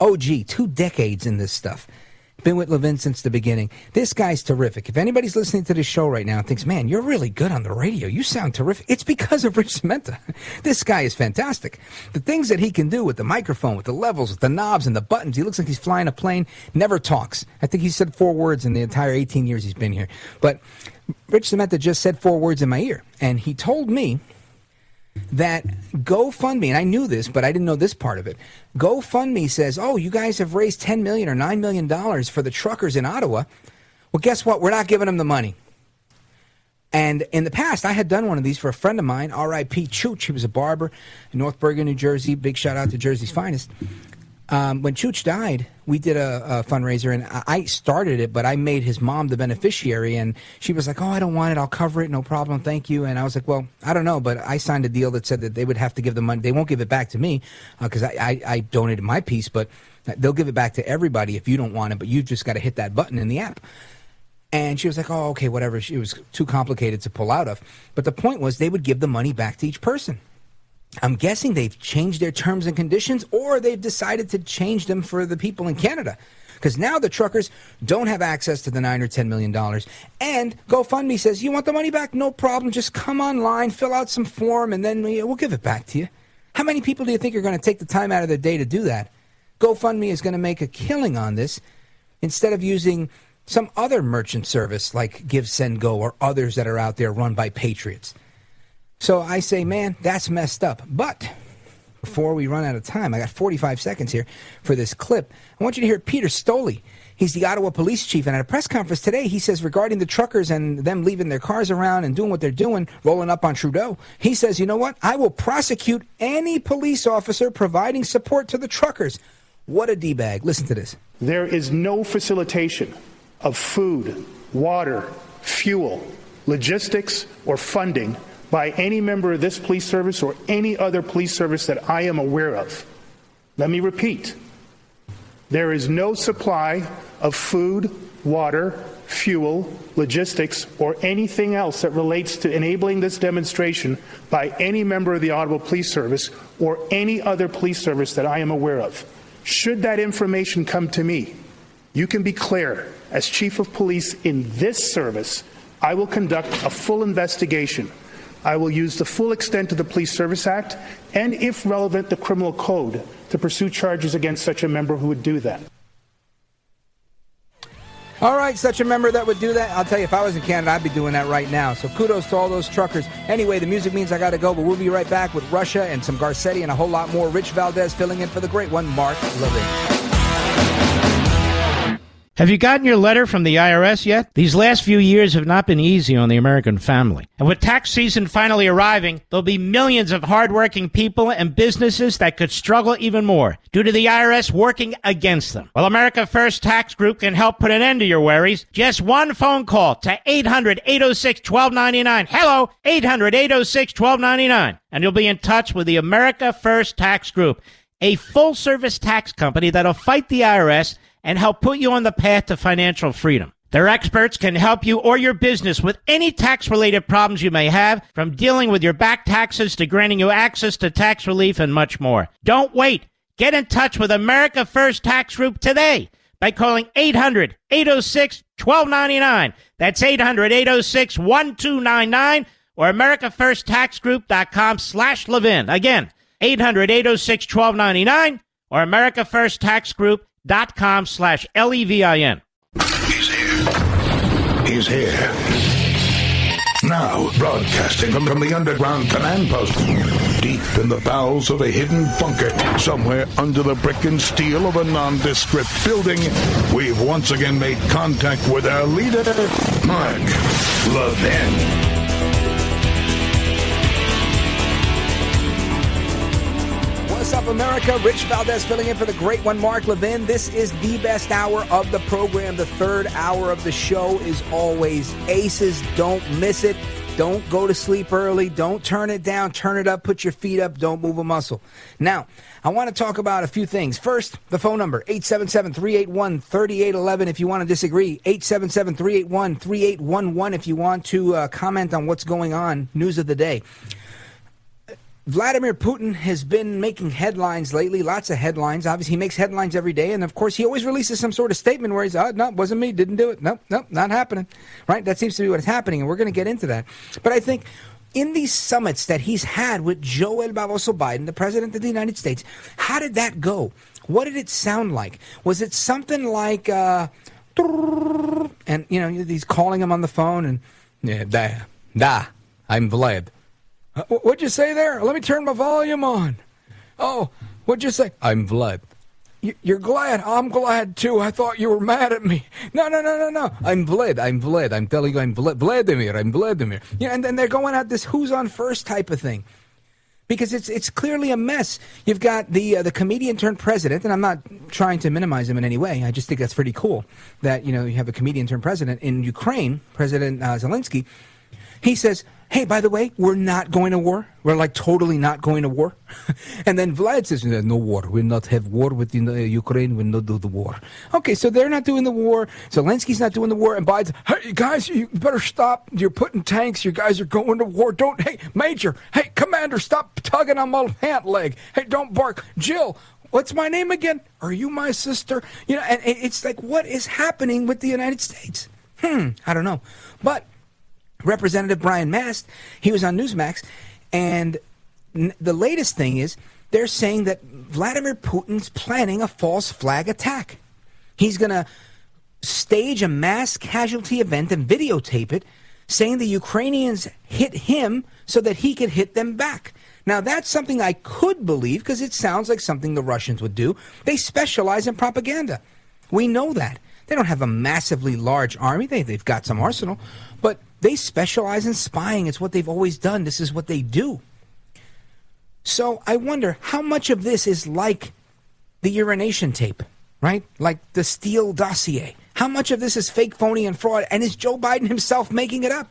OG, two decades in this stuff. Been with Levin since the beginning. This guy's terrific. If anybody's listening to this show right now and thinks, man, you're really good on the radio, you sound terrific, it's because of Rich Sementa. *laughs* this guy is fantastic. The things that he can do with the microphone, with the levels, with the knobs and the buttons, he looks like he's flying a plane, never talks. I think he said four words in the entire 18 years he's been here. But Rich Sementa just said four words in my ear, and he told me that GoFundMe, and I knew this, but I didn't know this part of it. GoFundMe says, "Oh, you guys have raised ten million or nine million dollars for the truckers in Ottawa." Well, guess what? We're not giving them the money. And in the past, I had done one of these for a friend of mine, R.I.P. Chooch. He was a barber in North Bergen, New Jersey. Big shout out to Jersey's finest. Um, when Chooch died, we did a, a, fundraiser, and I started it, but I made his mom the beneficiary, and she was like, "Oh, I don't want it. I'll cover it. No problem. Thank you." And I was like, "Well, I don't know, but I signed a deal that said that they would have to give the money. They won't give it back to me because uh, I, I, I donated my piece, but they'll give it back to everybody if you don't want it. But you've just got to hit that button in the app." And she was like, "Oh, okay, whatever." It was too complicated to pull out of. But the point was, they would give the money back to each person. I'm guessing they've changed their terms and conditions or they've decided to change them for the people in Canada. Because now the truckers don't have access to the nine or ten million dollars. And GoFundMe says, You want the money back? No problem. Just come online, fill out some form, and then we'll give it back to you. How many people do you think are going to take the time out of their day to do that? GoFundMe is going to make a killing on this instead of using some other merchant service like Give Send Go or others that are out there run by patriots. So I say, man, that's messed up. But before we run out of time, I got 45 seconds here for this clip. I want you to hear Peter Sloly. He's the Ottawa police chief, and at a press conference today, he says regarding the truckers and them leaving their cars around and doing what they're doing, rolling up on Trudeau, he says, you know what? I will prosecute any police officer providing support to the truckers. What a D bag. Listen to this. There is no facilitation of food, water, fuel, logistics, or funding by any member of this police service or any other police service that I am aware of. Let me repeat there is no supply of food, water, fuel, logistics, or anything else that relates to enabling this demonstration by any member of the Ottawa Police Service or any other police service that I am aware of. Should that information come to me, you can be clear as Chief of Police in this service, I will conduct a full investigation I will use the full extent of the Police Service Act and, if relevant, the Criminal Code to pursue charges against such a member who would do that. All right, such a member that would do that. I'll tell you, if I was in Canada, I'd be doing that right now. So kudos to all those truckers. Anyway, the music means I got to go, but we'll be right back with Russia and some Garcetti and a whole lot more. Rich Valdez filling in for the great one, Mark Levin. Have you gotten your letter from the IRS yet? These last few years have not been easy on the American family. And with tax season finally arriving, there'll be millions of hardworking people and businesses that could struggle even more due to the IRS working against them. Well, America First Tax Group can help put an end to your worries. Just one phone call to 800-806-1299. Hello, 800-806-1299. And you'll be in touch with the America First Tax Group, a full service tax company that'll fight the IRS and help put you on the path to financial freedom. Their experts can help you or your business with any tax related problems you may have, from dealing with your back taxes to granting you access to tax relief and much more. Don't wait. Get in touch with America First Tax Group today by calling 800 806 1299. That's 800 806 1299 or AmericaFirstTaxGroup.com slash Levin. Again, 800 806 1299 or AmericaFirstTaxGroup.com dot com slash L-E-V-I-N. He's here. He's here. Now, broadcasting from, from the underground command post, deep in the bowels of a hidden bunker, somewhere under the brick and steel of a nondescript building, we've once again made contact with our leader, Mark Levin. Up, America? Rich Valdez filling in for the great one, Mark Levin. This is the best hour of the program. The third hour of the show is always aces. Don't miss it. Don't go to sleep early. Don't turn it down. Turn it up. Put your feet up. Don't move a muscle. Now, I want to talk about a few things. First, the phone number 877 381 3811 if you want to disagree. 877 381 3811 if you want to uh, comment on what's going on. News of the day. Vladimir Putin has been making headlines lately, lots of headlines. Obviously, he makes headlines every day, and of course, he always releases some sort of statement where he's, "Oh, no, wasn't me, didn't do it, nope, nope, not happening." Right? That seems to be what's happening, and we're going to get into that. But I think in these summits that he's had with Joe El Baboso Biden, the president of the United States, how did that go? What did it sound like? Was it something like, uh, and you know, he's calling him on the phone, and yeah, da, da, I'm Vlad. Uh, What'd you say there? Let me turn my volume on. Oh, what'd you say? I'm Vlad. You're glad? I'm glad too. I thought you were mad at me. No, no, no, no, no. I'm Vlad. I'm Vlad. I'm telling you, I'm Vlad. Vladimir. I'm Vladimir. Yeah, and then they're going at this who's on first type of thing. Because it's it's clearly a mess. You've got the uh, the comedian turned president, and I'm not trying to minimize him in any way. I just think that's pretty cool that you know you have a comedian turned president in Ukraine, President uh, Zelensky. He says, "Hey, by the way, we're not going to war. We're like totally not going to war." *laughs* and then Vlad says, "No war. We'll not have war with uh, Ukraine. We'll not do the war." Okay, so they're not doing the war. Zelensky's not doing the war, and Biden's, "Hey, guys, you better stop. You're putting tanks. You guys are going to war. Don't. Hey, Major. Hey, Commander, stop tugging on my pant leg. Hey, don't bark. Jill." What's my name again? Are you my sister? You know, and and it's like, what is happening with the United States? Hmm, I don't know. But Representative Brian Mast, he was on Newsmax, and n- the latest thing is they're saying that Vladimir Putin's planning a false flag attack. He's going to stage a mass casualty event and videotape it, saying the Ukrainians hit him so that he could hit them back. Now, that's something I could believe because it sounds like something the Russians would do. They specialize in propaganda. We know that. They don't have a massively large army, they, they've got some arsenal, they specialize in spying. It's what they've always done. This is what they do. So I wonder how much of this is like the urination tape, right? Like the Steele dossier. How much of this is fake, phony, and fraud? And is Joe Biden himself making it up?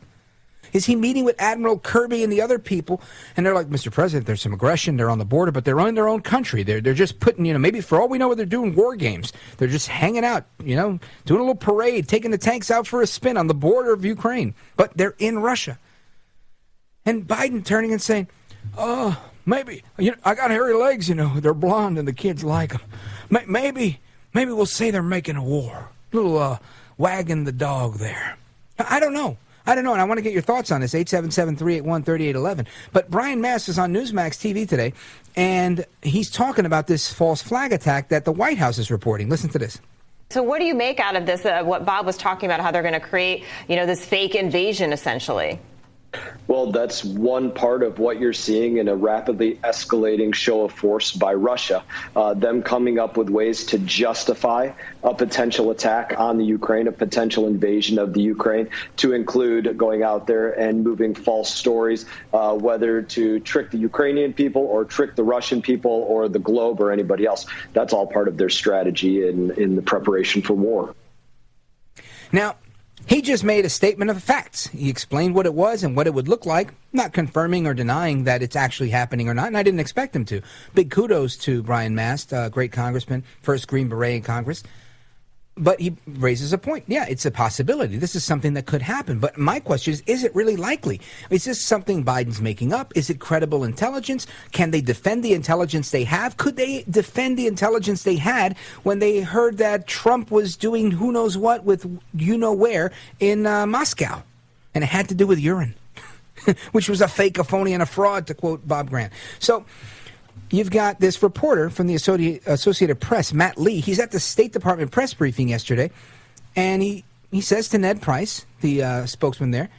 Is he meeting with Admiral Kirby and the other people? And they're like, Mr. President, there's some aggression. They're on the border, but they're in their own country. They're, they're just putting, you know, maybe for all we know, they're doing war games. They're just hanging out, you know, doing a little parade, taking the tanks out for a spin on the border of Ukraine. But they're in Russia. And Biden turning and saying, oh, maybe, you know, I got hairy legs, you know, they're blonde and the kids like them. Maybe, maybe we'll say they're making a war. Little uh, wagging the dog there. I I don't know. I don't know, and I want to get your thoughts on this. 877-381-3811. But Brian Mast is on Newsmax TV today, and he's talking about this false flag attack that the White House is reporting. Listen to this. So what do you make out of this? Uh, what Bob was talking about, how they're going to create, you know, this fake invasion, essentially. Well, that's one part of what you're seeing in a rapidly escalating show of force by Russia. Uh, them coming up with ways to justify a potential attack on the Ukraine, a potential invasion of the Ukraine, to include going out there and moving false stories, uh, whether to trick the Ukrainian people or trick the Russian people or the globe or anybody else. That's all part of their strategy in, in the preparation for war. Now, he just made a statement of facts. He explained what it was and what it would look like, not confirming or denying that it's actually happening or not, and I didn't expect him to. Big kudos to Brian Mast, uh, great congressman, first Green Beret in Congress. But he raises a point. Yeah, it's a possibility. This is something that could happen. But my question is, is it really likely? Is this something Biden's making up? Is it credible intelligence? Can they defend the intelligence they have? Could they defend the intelligence they had when they heard that Trump was doing who knows what with you know where in uh, Moscow? And it had to do with urine, *laughs* which was a fake, a phony, and a fraud, to quote Bob Grant. So you've got this reporter from the Associated, Press, Matt Lee. He's at the State Department press briefing yesterday, and he, he says to Ned Price, the uh, spokesman there,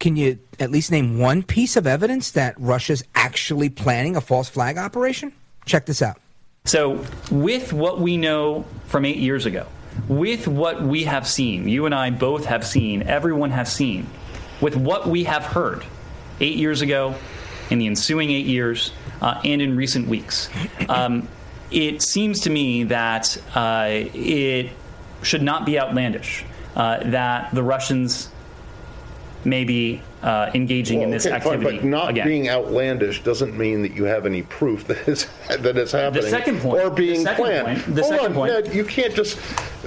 can you at least name one piece of evidence that Russia's actually planning a false flag operation? Check this out. So, with what we know from eight years ago, with what we have seen, you and I both have seen, everyone has seen, with what we have heard eight years ago, in the ensuing eight years, uh, and in recent weeks, um, it seems to me that uh, it should not be outlandish uh, that the Russians may be uh, engaging Well, in this okay, fine, activity but not again. being outlandish doesn't mean that you have any proof *laughs* that it's, that it's happening. second point- or being the planned. point- the Hold second on, point- Ned, you can't just.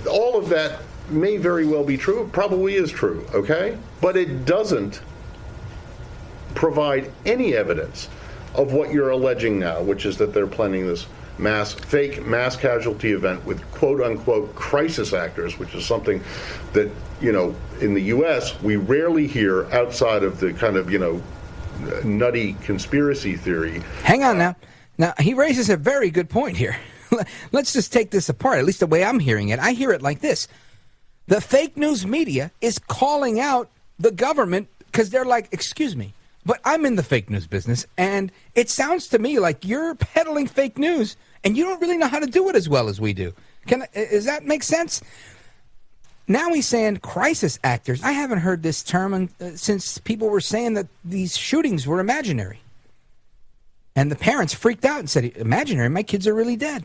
All of that may very well be true. It probably is true. Okay, but it doesn't provide any evidence of what you're alleging now, which is that they're planning this mass fake mass casualty event with quote unquote crisis actors, which is something that you know in the U.S. we rarely hear outside of the kind of you know nutty conspiracy theory. Hang on now. Now, he raises a very good point here. *laughs* Let's just take this apart, at least the way I'm hearing it. I hear it like this The fake news media is calling out the government because they're like, excuse me, but I'm in the fake news business, and it sounds to me like you're peddling fake news, and you don't really know how to do it as well as we do. Can Does that make sense? Now he's saying crisis actors. I haven't heard this term in, uh, since people were saying that these shootings were imaginary. And the parents freaked out and said, Imaginary, my kids are really dead.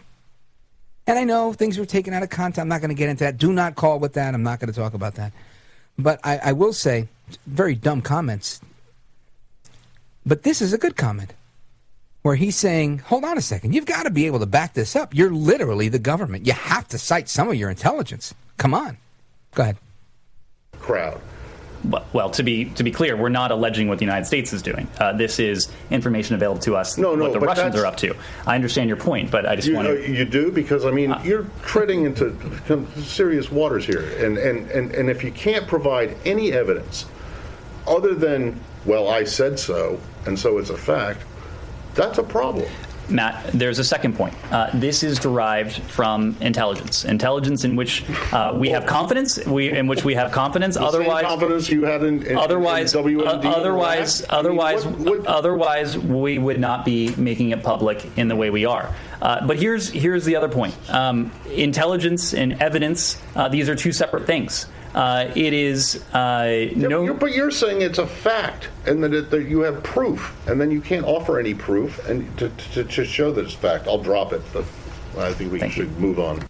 And I know things were taken out of context. I'm not going to get into that. Do not call with that. I'm not going to talk about that. But I, I will say, very dumb comments. But this is a good comment where he's saying, hold on a second. You've got to be able to back this up. You're literally the government. You have to cite some of your intelligence. Come on. Go ahead. Crowd. Well- Well, to be to be clear, we're not alleging what the United States is doing. Uh, this is information available to us. No, no, what the Russians are up to. I understand your point, but I just You, want uh, to. you do because I mean you're treading into serious waters here, and, and, and, and if you can't provide any evidence other than well I said so, and so it's a fact, that's a problem. Matt, there's a second point. Uh, this is derived from intelligence, intelligence in which uh, we have confidence. We in which we have confidence. The otherwise, confidence you had in, in otherwise, in WMD uh, and otherwise, I mean, otherwise, what- otherwise, we would not be making it public in the way we are. Uh, but here's here's the other point: um, intelligence and evidence. Uh, these are two separate things. Uh, it is uh, Yeah, but no. you're- but you're saying it's a fact, and that, it, that you have proof, and then you can't offer any proof, and to, to, to show that it's fact, I'll drop it. But I think we should move on.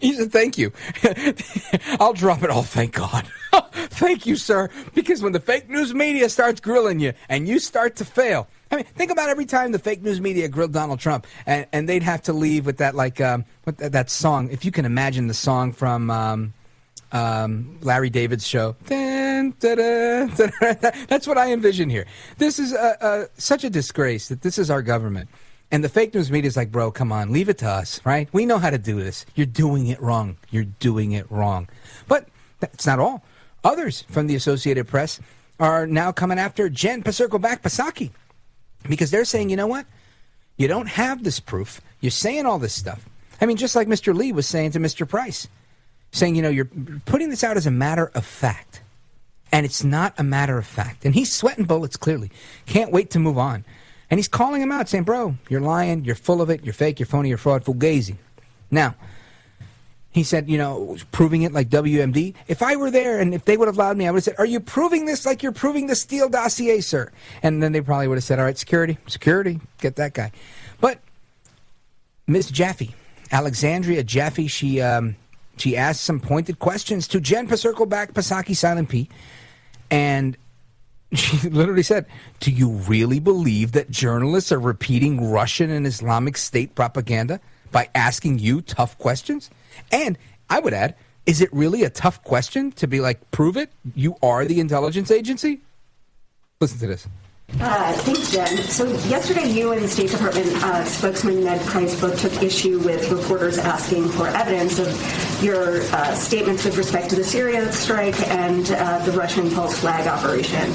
he *laughs* said, "Thank you. *laughs* I'll drop it all. Thank God. *laughs* thank you, sir. Because when the fake news media starts grilling you and you start to fail, I mean, think about every time the fake news media grilled Donald Trump, and, and they'd have to leave with that like um, what that, that song. If you can imagine the song from." Um, um, Larry David's show. *laughs* That's what I envision here. This is a, a, such a disgrace that this is our government. And the fake news media is like, bro, come on, leave it to us, right? We know how to do this. You're doing it wrong. You're doing it wrong. But that's not all. Others from the Associated Press are now coming after Jen Pasirko-Back Pasaki because they're saying, you know what? You don't have this proof. You're saying all this stuff. I mean, just like Mr. Lee was saying to Mr. Price, saying, you know, you're putting this out as a matter of fact. And it's not a matter of fact. And he's sweating bullets clearly. Can't wait to move on. And he's calling him out, saying, bro, you're lying, you're full of it, you're fake, you're phony, you're fraud, fugazi. Now, he said, you know, proving it like WMD. If I were there and if they would have allowed me, I would have said, Are you proving this like you're proving the Steele dossier, sir? And then they probably would have said, All right, security, security, get that guy. But Miss Jaffe, Alexandria Jaffe, she um, she asked some pointed questions to Jen Pasirko back Pasaki Silent P. And she *laughs* literally said, Do you really believe that journalists are repeating Russian and Islamic State propaganda by asking you tough questions? And I would add, is it really a tough question to be like, prove it? You are the intelligence agency? Listen to this. Uh, thanks, Jen. So yesterday, you and the State Department uh, spokesman Ned Price both took issue with reporters asking for evidence of your uh, statements with respect to the Syria strike and uh, the Russian false flag operation.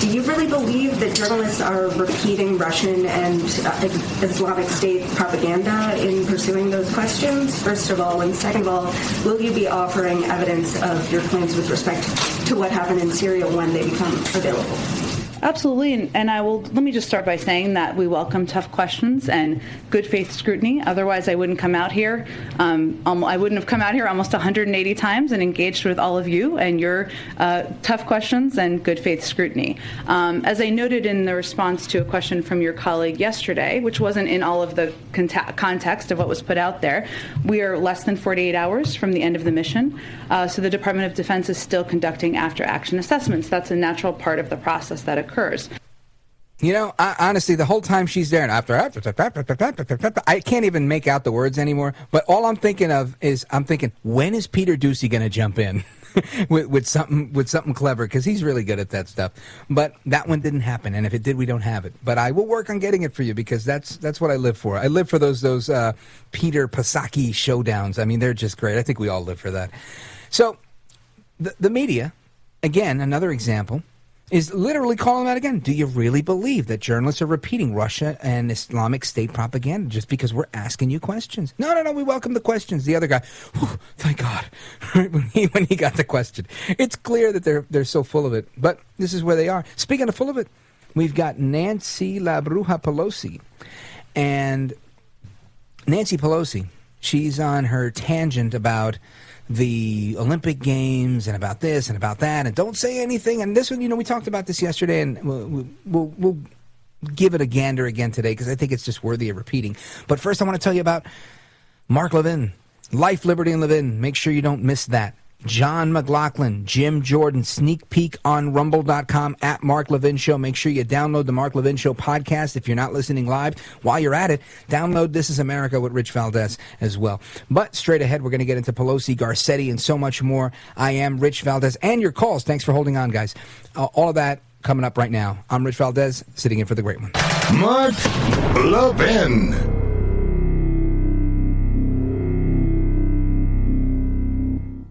do you really believe that journalists are repeating Russian and uh, Islamic State propaganda in pursuing those questions? First of all, and second of all, will you be offering evidence of your claims with respect to what happened in Syria when they become available? Absolutely, and, and, I will. Let me just start by saying that we welcome tough questions and good faith scrutiny. Otherwise, I wouldn't come out here. Um, I wouldn't have come out here almost 180 times and engaged with all of you and your uh, tough questions and good faith scrutiny. Um, as I noted in the response to a question from your colleague yesterday, which wasn't in all of the context of what was put out there, we are less than 48 hours from the end of the mission. Uh, so the Department of Defense is still conducting after action assessments. That's a natural part of the process that occurs occurs. You know, I, honestly, the whole time she's there, and after, after after, I can't even make out the words anymore. But all I'm thinking of is, I'm thinking, when is Peter Doocy going to jump in *laughs* with, with something with something clever? Because he's really good at that stuff. But that one didn't happen, and if it did, we don't have it. But I will work on getting it for you because that's that's what I live for. I live for those those uh, Peter Pasaki showdowns. I mean, they're just great. I think we all live for that. So, the the media, again, another example is literally calling that again. Do you really believe that journalists are repeating Russia and Islamic State propaganda just because we're asking you questions? No, no, no. We welcome the questions. The other guy, whew, thank God, *laughs* when he when he got the question, it's clear that they're they're so full of it. But this is where they are. Speaking of full of it, we've got Nancy La Bruja Pelosi, and Nancy Pelosi. She's on her tangent about the Olympic Games and about this and about that, and don't say anything. And this one, you know, we talked about this yesterday, and we'll, we'll, we'll give it a gander again today because I think it's just worthy of repeating. But first, I want to tell you about Mark Levin, Life, Liberty, and Levin. Make sure you don't miss that. John McLaughlin, Jim Jordan, sneak peek on rumble.com at Mark Levin Show. Make sure you download the Mark Levin Show podcast if you're not listening live. While you're at it, download This is America with Rich Valdez as well. But straight ahead, we're going to get into Pelosi, Garcetti, and so much more. I am Rich Valdez and your calls. Thanks for holding on, guys. Uh, all of that coming up right now. I'm Rich Valdez, sitting in for the great one. Mark Levin.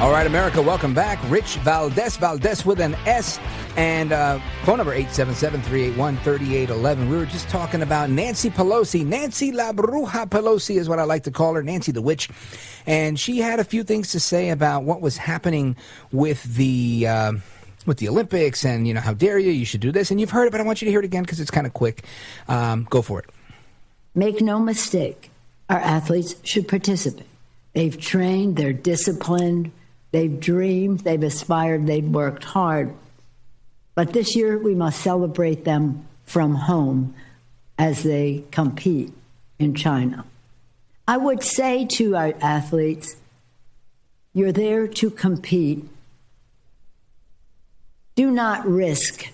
All right, America, welcome back. Rich Valdez, Valdez with an S, and uh, phone number 877-381-3811. We were just talking about Nancy Pelosi. Nancy La Bruja Pelosi is what I like to call her, Nancy the Witch. And she had a few things to say about what was happening with the... Uh, with the Olympics and, you know, how dare you, you should do this. And you've heard it, but I want you to hear it again because it's kind of quick. Um, go for it. Make no mistake, our athletes should participate. They've trained, they're disciplined, They've dreamed, they've aspired, they've worked hard. But this year, we must celebrate them from home as they compete in China. I would say to our athletes, you're there to compete. Do not risk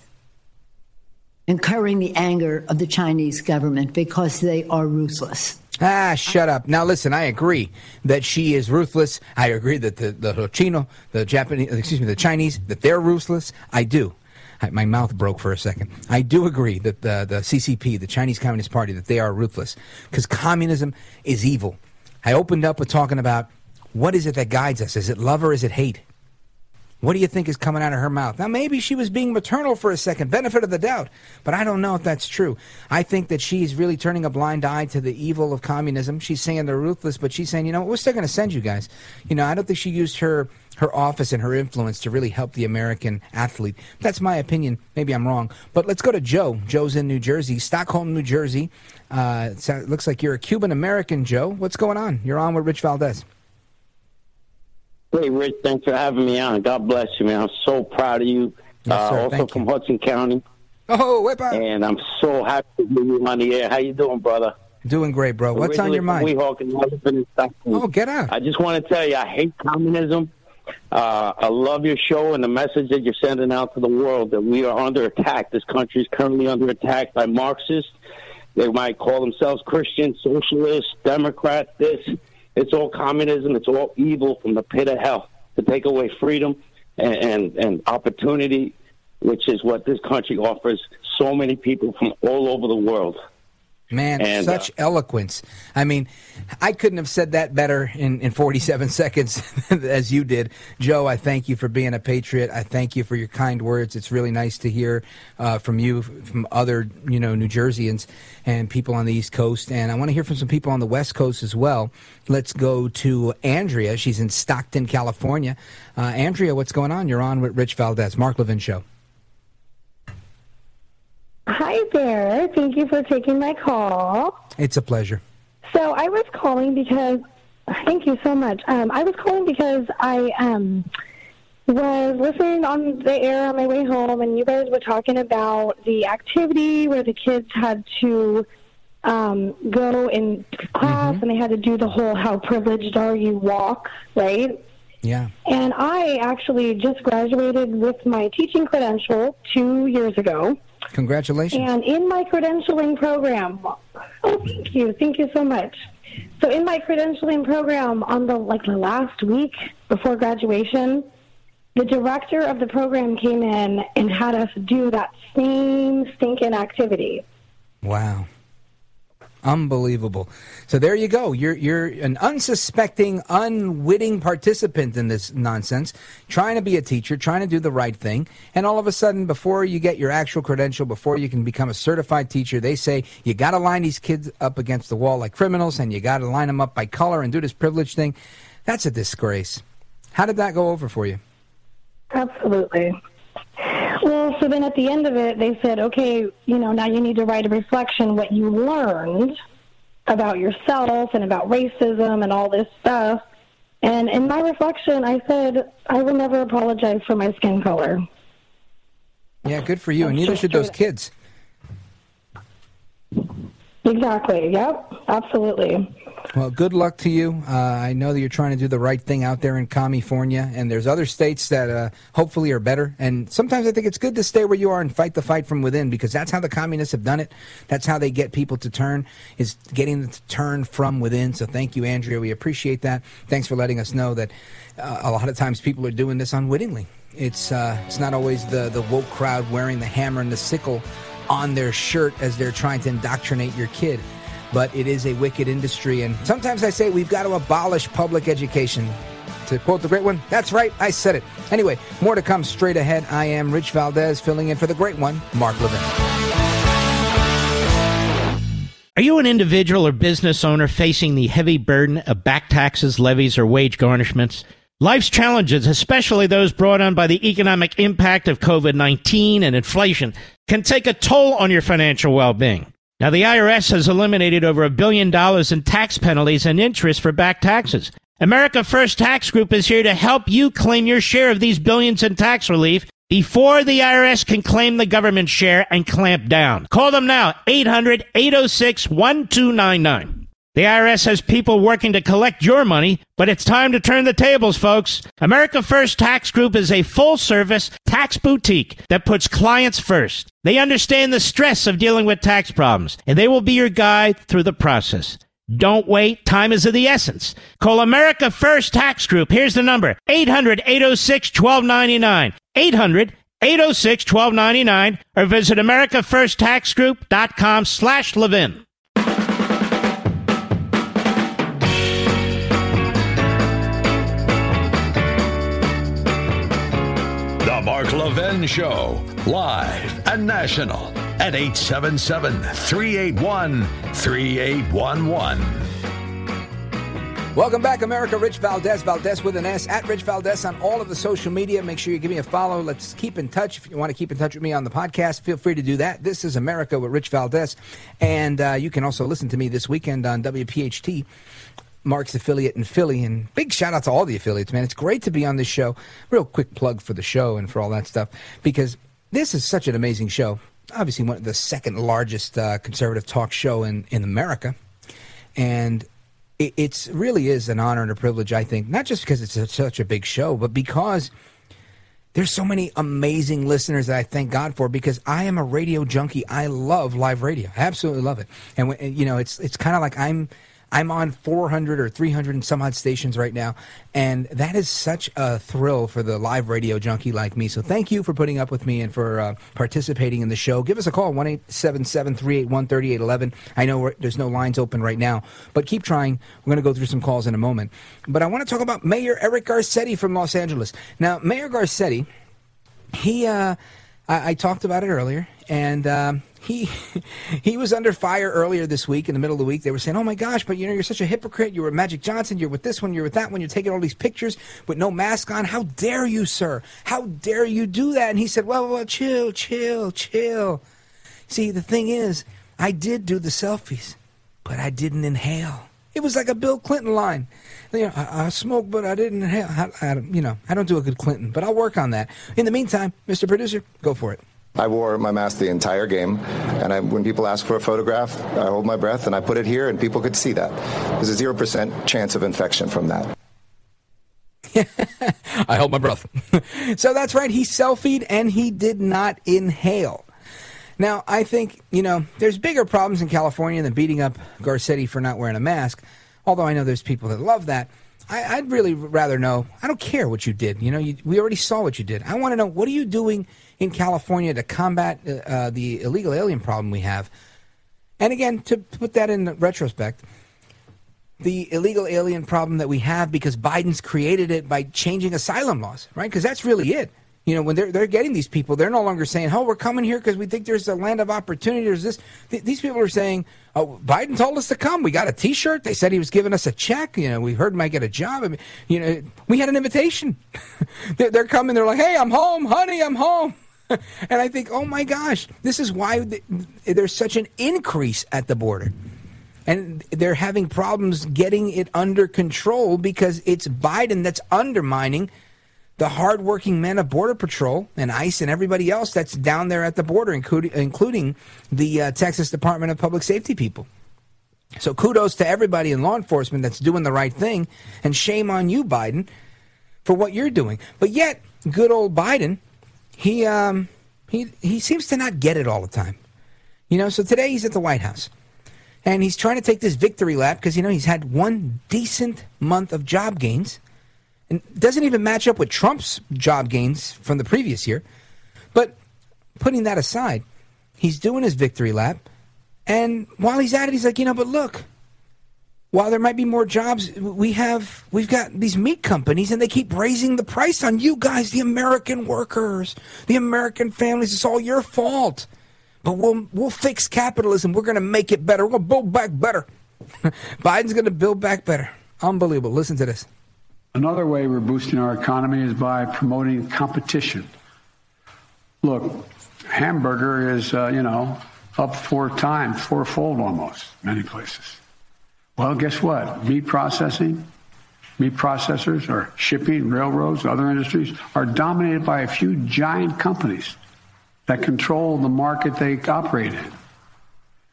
incurring the anger of the Chinese government because they are ruthless. Ah, shut up. Now listen, I agree that she is ruthless. I agree that the, the Chino, the Japanese, excuse me, the Chinese, that they're ruthless. I do. I, my mouth broke for a second. I do agree that the, the CCP, the Chinese Communist Party, that they are ruthless because communism is evil. I opened up with talking about what is it that guides us? Is it love or is it hate? What do you think is coming out of her mouth? Now, maybe she was being maternal for a second, benefit of the doubt, but I don't know if that's true. I think that she's really turning a blind eye to the evil of communism. She's saying they're ruthless, but she's saying, you know, we're still going to send you guys. You know, I don't think she used her her office and her influence to really help the American athlete. That's my opinion. Maybe I'm wrong. But let's go to Joe. Joe's in New Jersey, Stockholm, New Jersey. Uh, it looks like you're a Cuban American, Joe. What's going on? You're on with Rich Valdez. Hey, Rich, thanks for having me on. God bless you, man. I'm so proud of you. Yes, uh, also Thank from Hudson County. Oh, whip out. And I'm so happy to be you on the air. How you doing, brother? Doing great, bro. What's on your mind? I live in Stockton. Oh, get out. I just want to tell you, I hate communism. Uh, I love your show and the message that you're sending out to the world that we are under attack. This country is currently under attack by Marxists. They might call themselves Christian, socialists, Democrats. This, it's all communism. It's all evil from the pit of hell to take away freedom and, and, and opportunity, which is what this country offers so many people from all over the world. Man, And, such eloquence. I mean, I couldn't have said that better in, in 47 *laughs* seconds *laughs* as you did. Joe, I thank you for being a patriot. I thank you for your kind words. It's really nice to hear uh, from you, from other, you know, New Jerseyans and people on the East Coast. And I want to hear from some people on the West Coast as well. Let's go to Andrea. She's in Stockton, California. Uh, Andrea, what's going on? You're on with Rich Valdez, Mark Levin Show. Hi there. Thank you for taking my call. It's a pleasure. So I was calling because thank you so much. Um, I was calling because I um, was listening on the air on my way home, and you guys were talking about the activity where the kids had to um, go in class and they had to do the whole "How privileged are you?" walk, right? Yeah. And I actually just graduated with my teaching credential two years ago. Congratulations. And in my credentialing program, oh, thank you, thank you so much. So in my credentialing program, on the like the last week before graduation, the director of the program came in and had us do that same stinking activity. Wow. Unbelievable. So there you go. You're you're an unsuspecting, unwitting participant in this nonsense, trying to be a teacher, trying to do the right thing, and all of a sudden before you get your actual credential, before you can become a certified teacher, they say you got to line these kids up against the wall like criminals and you got to line them up by color and do this privilege thing. That's a disgrace. How did that go over for you? Absolutely. Well, so then at the end of it, they said, okay, you know, now you need to write a reflection what you learned about yourself and about racism and all this stuff. And in my reflection, I said, I will never apologize for my skin color. Yeah, good for you, and neither should those kids. Exactly. Yep. Absolutely. Well, good luck to you. Uh, I know that you're trying to do the right thing out there in California, and there's other states that uh, hopefully are better. And sometimes I think it's good to stay where you are and fight the fight from within because that's how the communists have done it. That's how they get people to turn is getting them to turn from within. So thank you, Andrea. We appreciate that. Thanks for letting us know that uh, a lot of times people are doing this unwittingly. It's uh, it's not always the the woke crowd wearing the hammer and the sickle on their shirt as they're trying to indoctrinate your kid but it is a wicked industry. And sometimes I say we've got to abolish public education. To quote the great one, that's right, I said it. Anyway, more to come straight ahead. I am Rich Valdez, filling in for the great one, Mark Levin. Are you an individual or business owner facing the heavy burden of back taxes, levies, or wage garnishments? Life's challenges, especially those brought on by the economic impact of COVID 19 and inflation, can take a toll on your financial well being. Now, the IRS has eliminated over a billion dollars in tax penalties and interest for back taxes. America First Tax Group is here to help you claim your share of these billions in tax relief before the IRS can claim the government share and clamp down. Call them now, 800 806 1299. The IRS has people working to collect your money, but it's time to turn the tables, folks. America First Tax Group is a full service tax boutique that puts clients first. They understand the stress of dealing with tax problems, and they will be your guide through the process. Don't wait. Time is of the essence. Call America First Tax Group. Here's the number 800 806 1299. 800 806 1299 or visit AmericaFirstTaxGroup.com slash Levin. Levin Show, live and national at 877 381 3811. Welcome back, America. Rich Valdez, Valdez with an S, at Rich Valdez on all of the social media. Make sure you give me a follow. Let's keep in touch. If you want to keep in touch with me on the podcast, feel free to do that. This is America with Rich Valdez. And uh, you can also listen to me this weekend on WPHT. Mark's affiliate in Philly. And big shout out to all the affiliates, man. It's great to be on this show. Real quick plug for the show and for all that stuff because this is such an amazing show. Obviously, one of the second largest uh, conservative talk show in, in America. And it it's really is an honor and a privilege, I think, not just because it's a, such a big show, but because there's so many amazing listeners that I thank God for because I am a radio junkie. I love live radio. I absolutely love it. And, you know, it's it's kind of like I'm I'm on 400 or 300 and some odd stations right now, and that is such a thrill for the live radio junkie like me. So thank you for putting up with me and for uh, participating in the show. Give us a call, 1 877 381 3811. I know there's no lines open right now, but keep trying. We're going to go through some calls in a moment. But I want to talk about Mayor Eric Garcetti from Los Angeles. Now, Mayor Garcetti, he, uh, I, I talked about it earlier, and um, he *laughs* he was under fire earlier this week in the middle of the week. They were saying, "Oh my gosh, but you know you're such a hypocrite. You were Magic Johnson. You're with this one. You're with that one. You're taking all these pictures with no mask on. How dare you, sir? How dare you do that?" And he said, "Well, well, chill, chill, chill." See, the thing is, I did do the selfies, but I didn't inhale. It was like a Bill Clinton line. You know, I, I smoke, but I didn't inhale. I, I, you know, I don't do a good Clinton, but I'll work on that. In the meantime, Mr. Producer, go for it. I wore my mask the entire game, and I, when people ask for a photograph, I hold my breath and I put it here, and people could see that. There's a zero percent chance of infection from that. *laughs* I hold my breath. *laughs* so that's right. He selfied and he did not inhale. Now, I think, you know, there's bigger problems in California than beating up Garcetti for not wearing a mask, although I know there's people that love that. I, would really rather know. I don't care what you did. You know, you, we already saw what you did. I want to know what are you doing in California to combat uh, uh, the illegal alien problem we have. And again, to put that in retrospect, the illegal alien problem that we have because Biden's created it by changing asylum laws, right? Because that's really it. You know, when they're they're getting these people, they're no longer saying, "Oh, we're coming here because we think there's a land of opportunity." There's this. Th- these people are saying, "Oh, Biden told us to come. We got a T-shirt. They said he was giving us a check. You know, we heard he might get a job. I mean, you know, we had an invitation. *laughs* they're, they're coming. They're like, "Hey, I'm home, honey. I'm home." *laughs* and I think, oh my gosh, this is why there's such an increase at the border. And they're having problems getting it under control because it's Biden that's undermining the hardworking men of Border Patrol and ICE and everybody else that's down there at the border, including, including the uh, Texas Department of Public Safety people. So kudos to everybody in law enforcement that's doing the right thing, and shame on you, Biden, for what you're doing. But yet, good old Biden, he um, he he seems to not get it all the time. You know, so today he's at the White House. And he's trying to take this victory lap because, you know, he's had one decent month of job gains and doesn't even match up with Trump's job gains from the previous year. But putting that aside, he's doing his victory lap. And while he's at it, he's like, you know, but look, while there might be more jobs, we have we've got these meat companies, and they keep raising the price on you guys, the American workers, the American families. It's all your fault. But we'll we'll fix capitalism. We're going to make it better. We're going to build back better. *laughs* Biden's going to build back better. Unbelievable. Listen to this. Another way we're boosting our economy is by promoting competition. Look, hamburger is, uh, you know, up four times, fourfold almost, many places. Well, guess what? Meat processing, meat processors, or shipping, railroads, other industries are dominated by a few giant companies that control the market they operate in.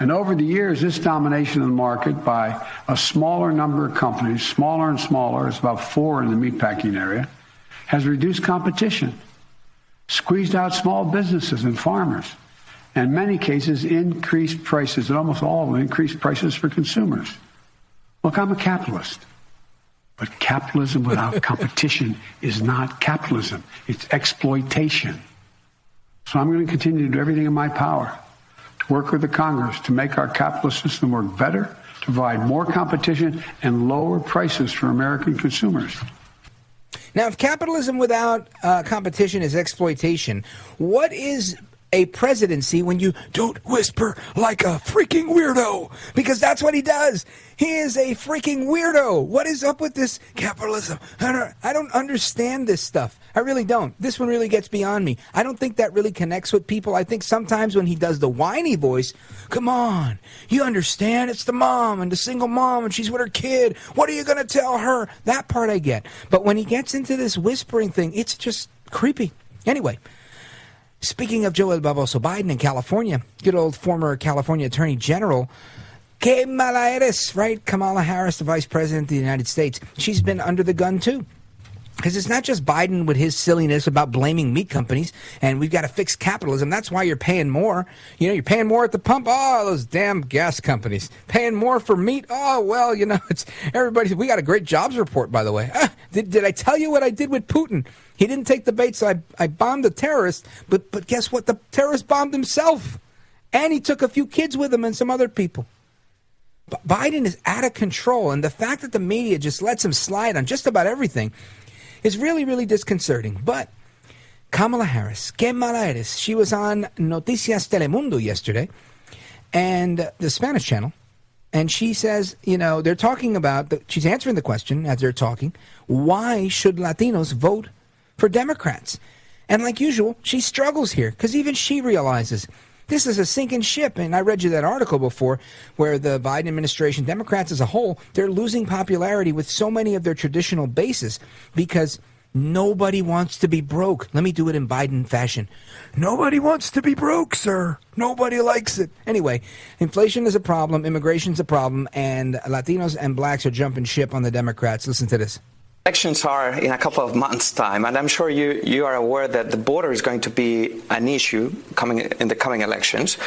And over the years, this domination of the market by a smaller number of companies, smaller and smaller, it's about four in the meatpacking area, has reduced competition, squeezed out small businesses and farmers, and in many cases increased prices, and almost all of them increased prices for consumers. Look, I'm a capitalist. But capitalism without *laughs* competition is not capitalism. It's exploitation. So I'm going to continue to do everything in my power to work with the Congress to make our capitalist system work better, to provide more competition and lower prices for American consumers. Now, if capitalism without uh, competition is exploitation, what is a presidency when you don't whisper like a freaking weirdo? Because that's what he does. He is a freaking weirdo. What is up with this capitalism? I don't, I don't understand this stuff. I really don't. This one really gets beyond me. I don't think that really connects with people. I think sometimes when he does the whiny voice, come on, you understand? It's the mom and the single mom and she's with her kid. What are you going to tell her? That part I get. But when he gets into this whispering thing, it's just creepy. Anyway, speaking of Joe El Baboso Biden in California, good old former California Attorney General. Que mala eres, right? Kamala Harris, the Vice President of the United States. She's been under the gun too. Because it's not just Biden with his silliness about blaming meat companies and we've got to fix capitalism. That's why you're paying more. You know, you're paying more at the pump. Oh, those damn gas companies. Paying more for meat. Oh, well, you know, *laughs* it's everybody. We got a great jobs report, by the way. Ah, did, did I tell you what I did with Putin? He didn't take the bait, so I, I bombed the terrorist. But, but guess what? The terrorist bombed himself. And he took a few kids with him and some other people. Biden is out of control, and the fact that the media just lets him slide on just about everything is really, really disconcerting. But Kamala Harris, que mala eres, she was on Noticias Telemundo yesterday, and the Spanish channel, and she says, you know, they're talking about, the, she's answering the question as they're talking, why should Latinos vote for Democrats? And like usual, she struggles here because even she realizes this is a sinking ship. And I read you that article before where the Biden administration, Democrats as a whole, they're losing popularity with so many of their traditional bases because nobody wants to be broke. Let me do it in Biden fashion. Nobody wants to be broke, sir. Nobody likes it. Anyway, inflation is a problem, immigration's a problem, and Latinos and blacks are jumping ship on the Democrats. Listen to this. Elections are in a couple of months' time, and I'm sure you, you are aware that the border is going to be an issue coming in the coming elections.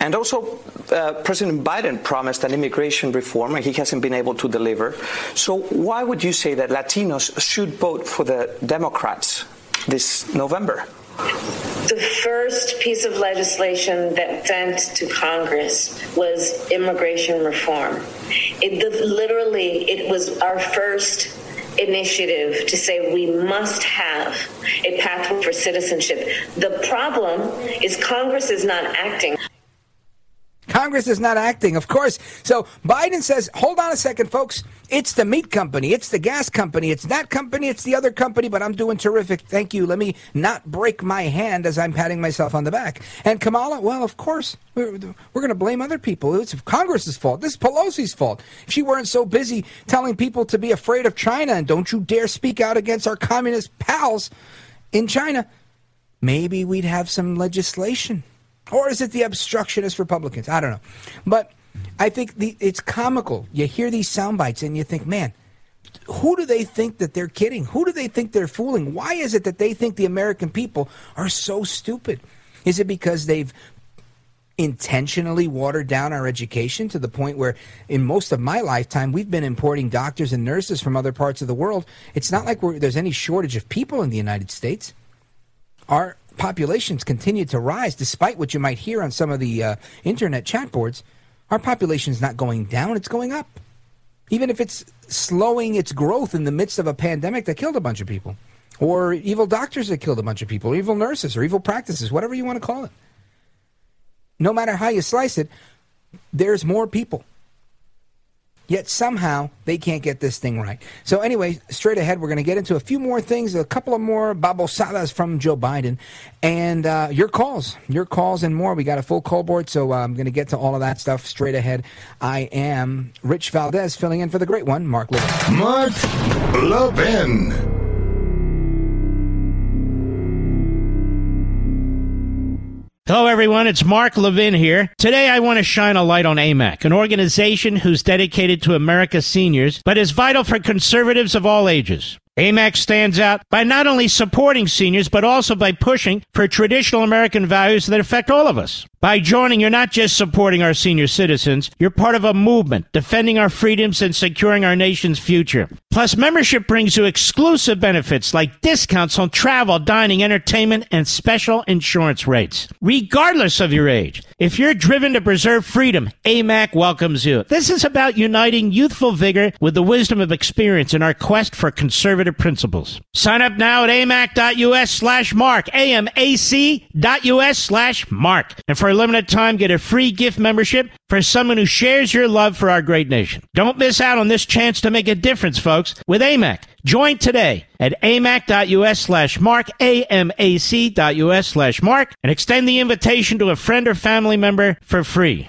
And also, uh, President Biden promised an immigration reform, and he hasn't been able to deliver. So, why would you say that Latinos should vote for the Democrats this November? The first piece of legislation that sent to Congress was immigration reform. It literally it was our first initiative to say we must have a pathway for citizenship. The problem is Congress is not acting. Congress is not acting, of course. So Biden says, hold on a second, folks. It's the meat company. It's the gas company. It's that company. It's the other company, but I'm doing terrific. Thank you. Let me not break my hand as I'm patting myself on the back. And Kamala, well, of course, we're, we're going to blame other people. It's Congress's fault. This is Pelosi's fault. If she weren't so busy telling people to be afraid of China and don't you dare speak out against our communist pals in China, maybe we'd have some legislation. Or is it the obstructionist Republicans? I don't know. But I think the, it's comical. You hear these sound bites and you think, man, who do they think that they're kidding? Who do they think they're fooling? Why is it that they think the American people are so stupid? Is it because they've intentionally watered down our education to the point where in most of my lifetime we've been importing doctors and nurses from other parts of the world it's not like there's any shortage of people in the united states our populations continue to rise, despite what you might hear on some of the uh, internet chat boards. Our population is not going down, it's going up. Even if it's slowing its growth in the midst of a pandemic that killed a bunch of people, or evil doctors that killed a bunch of people, or evil nurses, or evil practices, whatever you want to call it. No matter how you slice it, there's more people. Yet somehow they can't get this thing right. So anyway, straight ahead, we're going to get into a few more things, a couple of more babosadas from Joe Biden, and uh, your calls, your calls and more. We got a full call board, so uh, I'm going to get to all of that stuff straight ahead. I am Rich Valdez, filling in for the great one, Mark Levin. Mark Levin. Hello, everyone. It's Mark Levin here. Today, I want to shine a light on AMAC, an organization who's dedicated to America's seniors, but is vital for conservatives of all ages. AMAC stands out by not only supporting seniors, but also by pushing for traditional American values that affect all of us. By joining, you're not just supporting our senior citizens, you're part of a movement defending our freedoms and securing our nation's future. Plus, membership brings you exclusive benefits like discounts on travel, dining, entertainment, and special insurance rates, regardless of your age. If you're driven to preserve freedom, AMAC welcomes you. This is about uniting youthful vigor with the wisdom of experience in our quest for conservative principles. Sign up now at amac.us slash mark, amac.us slash mark. And for limited time, get a free gift membership for someone who shares your love for our great nation. Don't miss out on this chance to make a difference, folks, with AMAC. Join today at amac.us slash mark, amac.us slash mark, and extend the invitation to a friend or family member for free.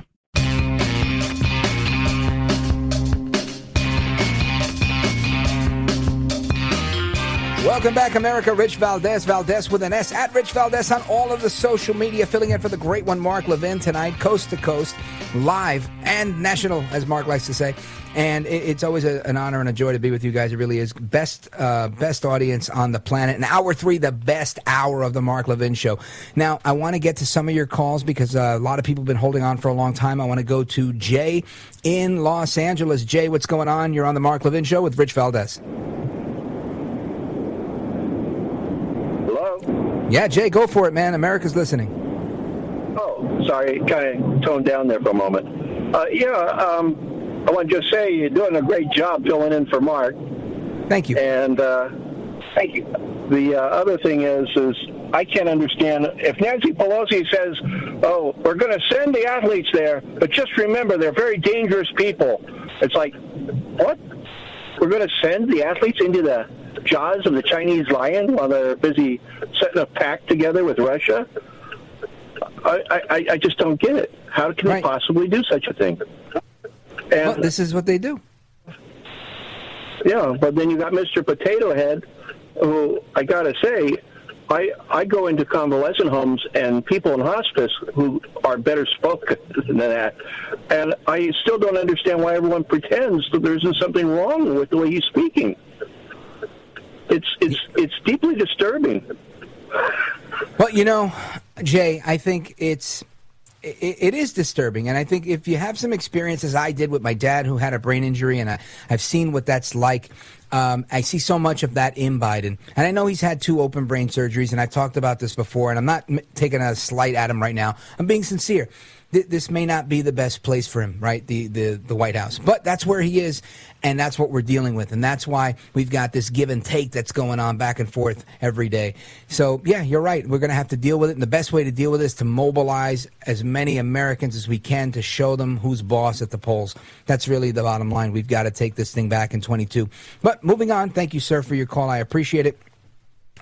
Welcome back, America. Rich Valdez, Valdez with an S, at Rich Valdez on all of the social media, filling in for the great one, Mark Levin, tonight, coast to coast, live and national, as Mark likes to say. And it, it's always a, an honor and a joy to be with you guys. It really is. Best, uh, best audience on the planet. And hour three, the best hour of the Mark Levin show. Now, I want to get to some of your calls because uh, a lot of people have been holding on for a long time. I want to go to Jay in Los Angeles. Jay, what's going on? You're on the Mark Levin show with Rich Valdez. Hello? Yeah, Jay, go for it, man. America's listening. Oh, sorry, kind of toned down there for a moment. Uh, yeah, um, I want to just say you're doing a great job filling in for Mark. Thank you. And uh, thank you. The uh, other thing is, is I can't understand if Nancy Pelosi says, "Oh, we're going to send the athletes there, but just remember they're very dangerous people." It's like, what? We're going to send the athletes into the jaws of the Chinese lion while they're busy setting a pact together with Russia? I, I, I just don't get it. How can they possibly do such a thing? And well, this is what they do. Yeah, but then you got Mr. Potato Head, who I got to say, I I go into convalescent homes and people in hospice who are better spoken than that, and I still don't understand why everyone pretends that there isn't something wrong with the way he's speaking. It's it's it's deeply disturbing. Well, you know, Jay, I think it's it, is disturbing, and I think if you have some experience, as I did with my dad, who had a brain injury, and I, I've seen what that's like. Um, I see so much of that in Biden, and I know he's had two open brain surgeries, and I've talked about this before, and I'm not taking a slight at him right now. I'm being sincere. Th- this may not be the best place for him, right? The, the the White House, but that's where he is, and that's what we're dealing with, and that's why we've got this give and take that's going on back and forth every day. So yeah, you're right. We're going to have to deal with it, and the best way to deal with it is to mobilize as many Americans as we can to show them who's boss at the polls. That's really the bottom line. We've got to take this thing back in 22. But moving on, thank you, sir, for your call. I appreciate it.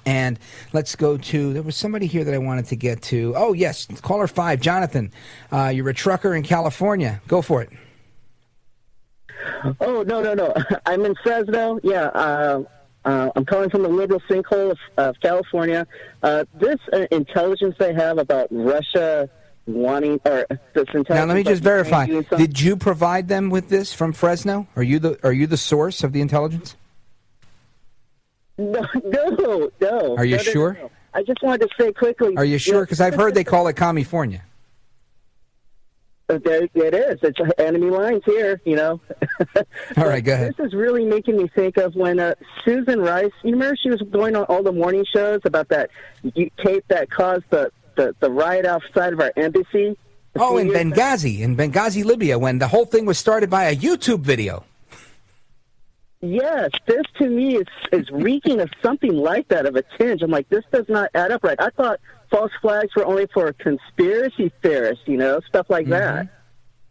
And let's go to. There was somebody here that I wanted to get to. Oh yes, caller five, Jonathan. Uh, you're a trucker in California. Go for it. Oh no no no! *laughs* I'm in Fresno. Yeah, uh, uh, I'm calling from the liberal sinkhole of, of California. Uh, this uh, intelligence they have about Russia wanting or this intelligence. Now let me just verify. Did you provide them with this from Fresno? Are you the Are you the source of the intelligence? No, no, no. Are you No, no, no, sure? no. I just wanted to say quickly. Are you sure? Because I've heard they call it California. Uh, There, it is. It's enemy lines here, you know. *laughs* All right, go ahead. This is really making me think of when uh, Susan Rice. You remember she was going on all the morning shows about that tape that caused the, the the riot outside of our embassy. Oh, in? Benghazi, in Benghazi, Libya, when the whole thing was started by a YouTube video. Yes, this to me is is reeking of something like that of a tinge. I'm like, this does not add up right. I thought false flags were only for conspiracy theorists, you know, stuff like mm-hmm. that.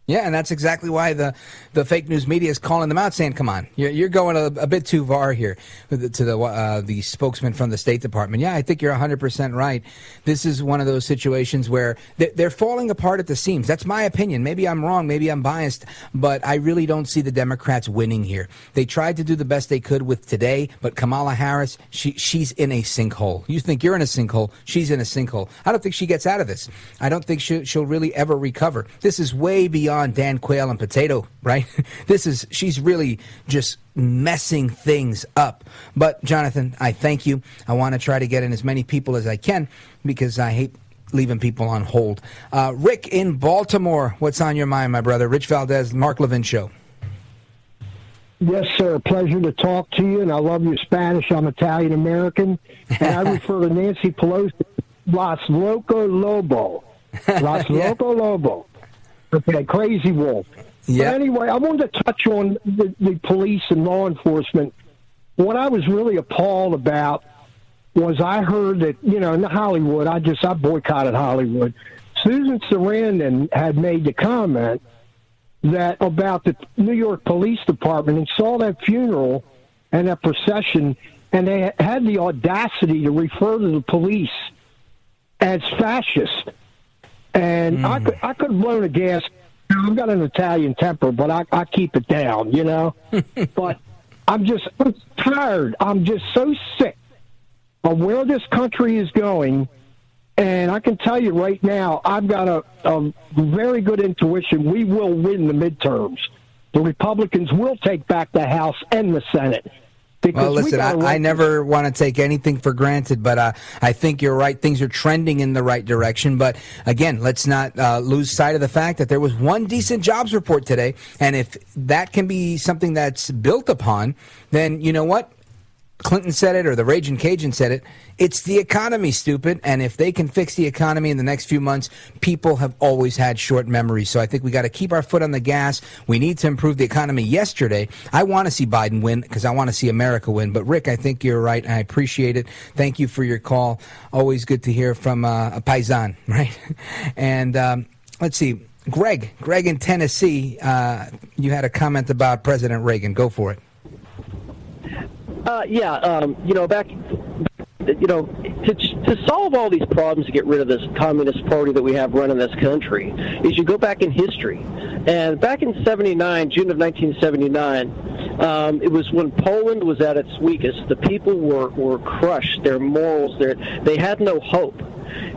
Yeah, and that's exactly why the, the fake news media is calling them out, saying, "Come on, you're, you're going a, a bit too far here." To the uh, the spokesman from the State Department, yeah, I think you're 100 percent right. This is one of those situations where they're, falling apart at the seams. That's my opinion. Maybe I'm wrong. Maybe I'm biased, but I really don't see the Democrats winning here. They tried to do the best they could with today, but Kamala Harris, she she's in a sinkhole. You think you're in a sinkhole? She's in a sinkhole. I don't think she gets out of this. I don't think she, she'll really ever recover. This is way beyond Dan Quayle and Potato, right? *laughs* this is she's really just messing things up. But Jonathan, I thank you. I want to try to get in as many people as I can because I hate leaving people on hold. Uh, Rick in Baltimore, what's on your mind, my brother? Rich Valdez, Mark Levin Show. Yes, sir. Pleasure to talk to you, and I love your Spanish. I'm Italian American, and I *laughs* refer to Nancy Pelosi Las Loco Lobo. Las *laughs* Yeah. Loco Lobo. Okay, crazy wolf. Yeah. But anyway, I wanted to touch on the, the police and law enforcement. What I was really appalled about was I heard that, you know, in Hollywood, I just, I boycotted Hollywood. Susan Sarandon had made the comment that about the New York Police Department and saw that funeral and that procession, and they had the audacity to refer to the police as fascist. And I mm. could I could have blown a gas. I've got an Italian temper, but I, I keep it down, you know. *laughs* but I'm just I'm tired. I'm just so sick of where this country is going. And I can tell you right now, I've got a, a very good intuition. We will win the midterms. The Republicans will take back the House and the Senate. Because Well, we listen, I, I never want to take anything for granted, but uh, I think you're right. Things are trending in the right direction. But again, let's not uh, lose sight of the fact that there was one decent jobs report today. And if that can be something that's built upon, then you know what? Clinton said it or the Raging Cajun said it. It's the economy, stupid. And if they can fix the economy in the next few months, people have always had short memories. So I think we got to keep our foot on the gas. We need to improve the economy yesterday. I want to see Biden win because I want to see America win. But Rick, I think you're right. I appreciate it. Thank you for your call. Always good to hear from uh, a paisan, *laughs* right? and um, let's see. Greg, Greg in Tennessee, uh, you had a comment about President Reagan. Go for it. Uh, yeah, um, you know, back, you know, to, to solve all these problems to get rid of this communist party that we have running this country is you go back in history. And back in 79, June of 1979, um, it was when Poland was at its weakest. The people were, were crushed, their morals, their, they had no hope.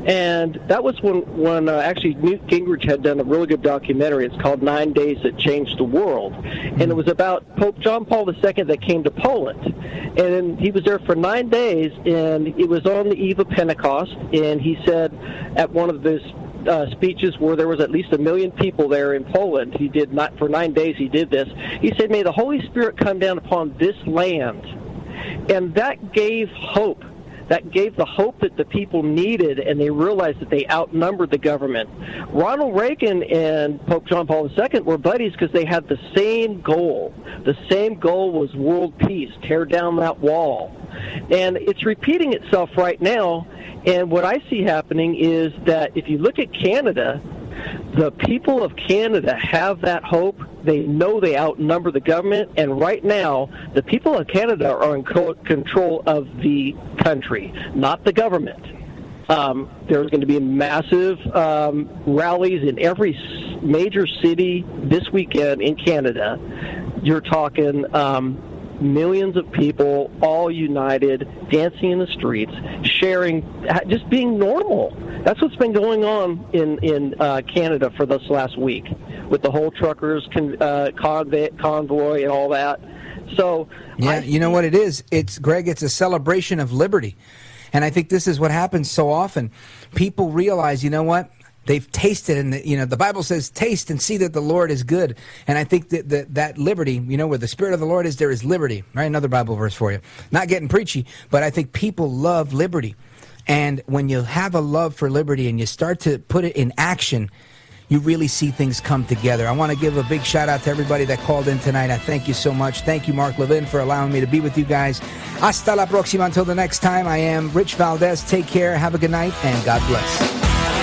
And that was when, when uh, actually Newt Gingrich had done a really good documentary. It's called Nine Days That Changed the World. And it was about Pope John Paul II that came to Poland. And he was there for nine days, and it was on the eve of Pentecost. And he said at one of his uh, speeches where there was at least a million people there in Poland. He did not for nine days. He did this. He said, "May the Holy Spirit come down upon this land," and that gave hope. That gave the hope that the people needed, and they realized that they outnumbered the government. Ronald Reagan and Pope John Paul II were buddies because they had the same goal. The same goal was world peace, tear down that wall. And it's repeating itself right now. And what I see happening is that if you look at Canada, the people of Canada have that hope. They know they outnumber the government, and right now, the people of Canada are in co- control of the country, not the government. Um, there's going to be massive um, rallies in every major city this weekend in Canada. You're talking um, millions of people all united, dancing in the streets, sharing, just being normal. That's what's been going on in in uh, Canada for this last week with the whole truckers con- uh, convoy, convoy and all that. So Yeah, you know what it is? It's Greg. It's a celebration of liberty, and I think this is what happens so often. People realize, you know what? They've tasted, and you know the Bible says, "Taste and see that the Lord is good." And I think that that, that liberty, you know, where the Spirit of the Lord is, there is liberty. Right? Another Bible verse for you. Not getting preachy, but I think people love liberty, and when you have a love for liberty and you start to put it in action, you really see things come together. I want to give a big shout out to everybody that called in tonight. I thank you so much. Thank you, Mark Levin, for allowing me to be with you guys. Hasta la próxima. Until the next time, I am Rich Valdez. Take care. Have a good night, and God bless.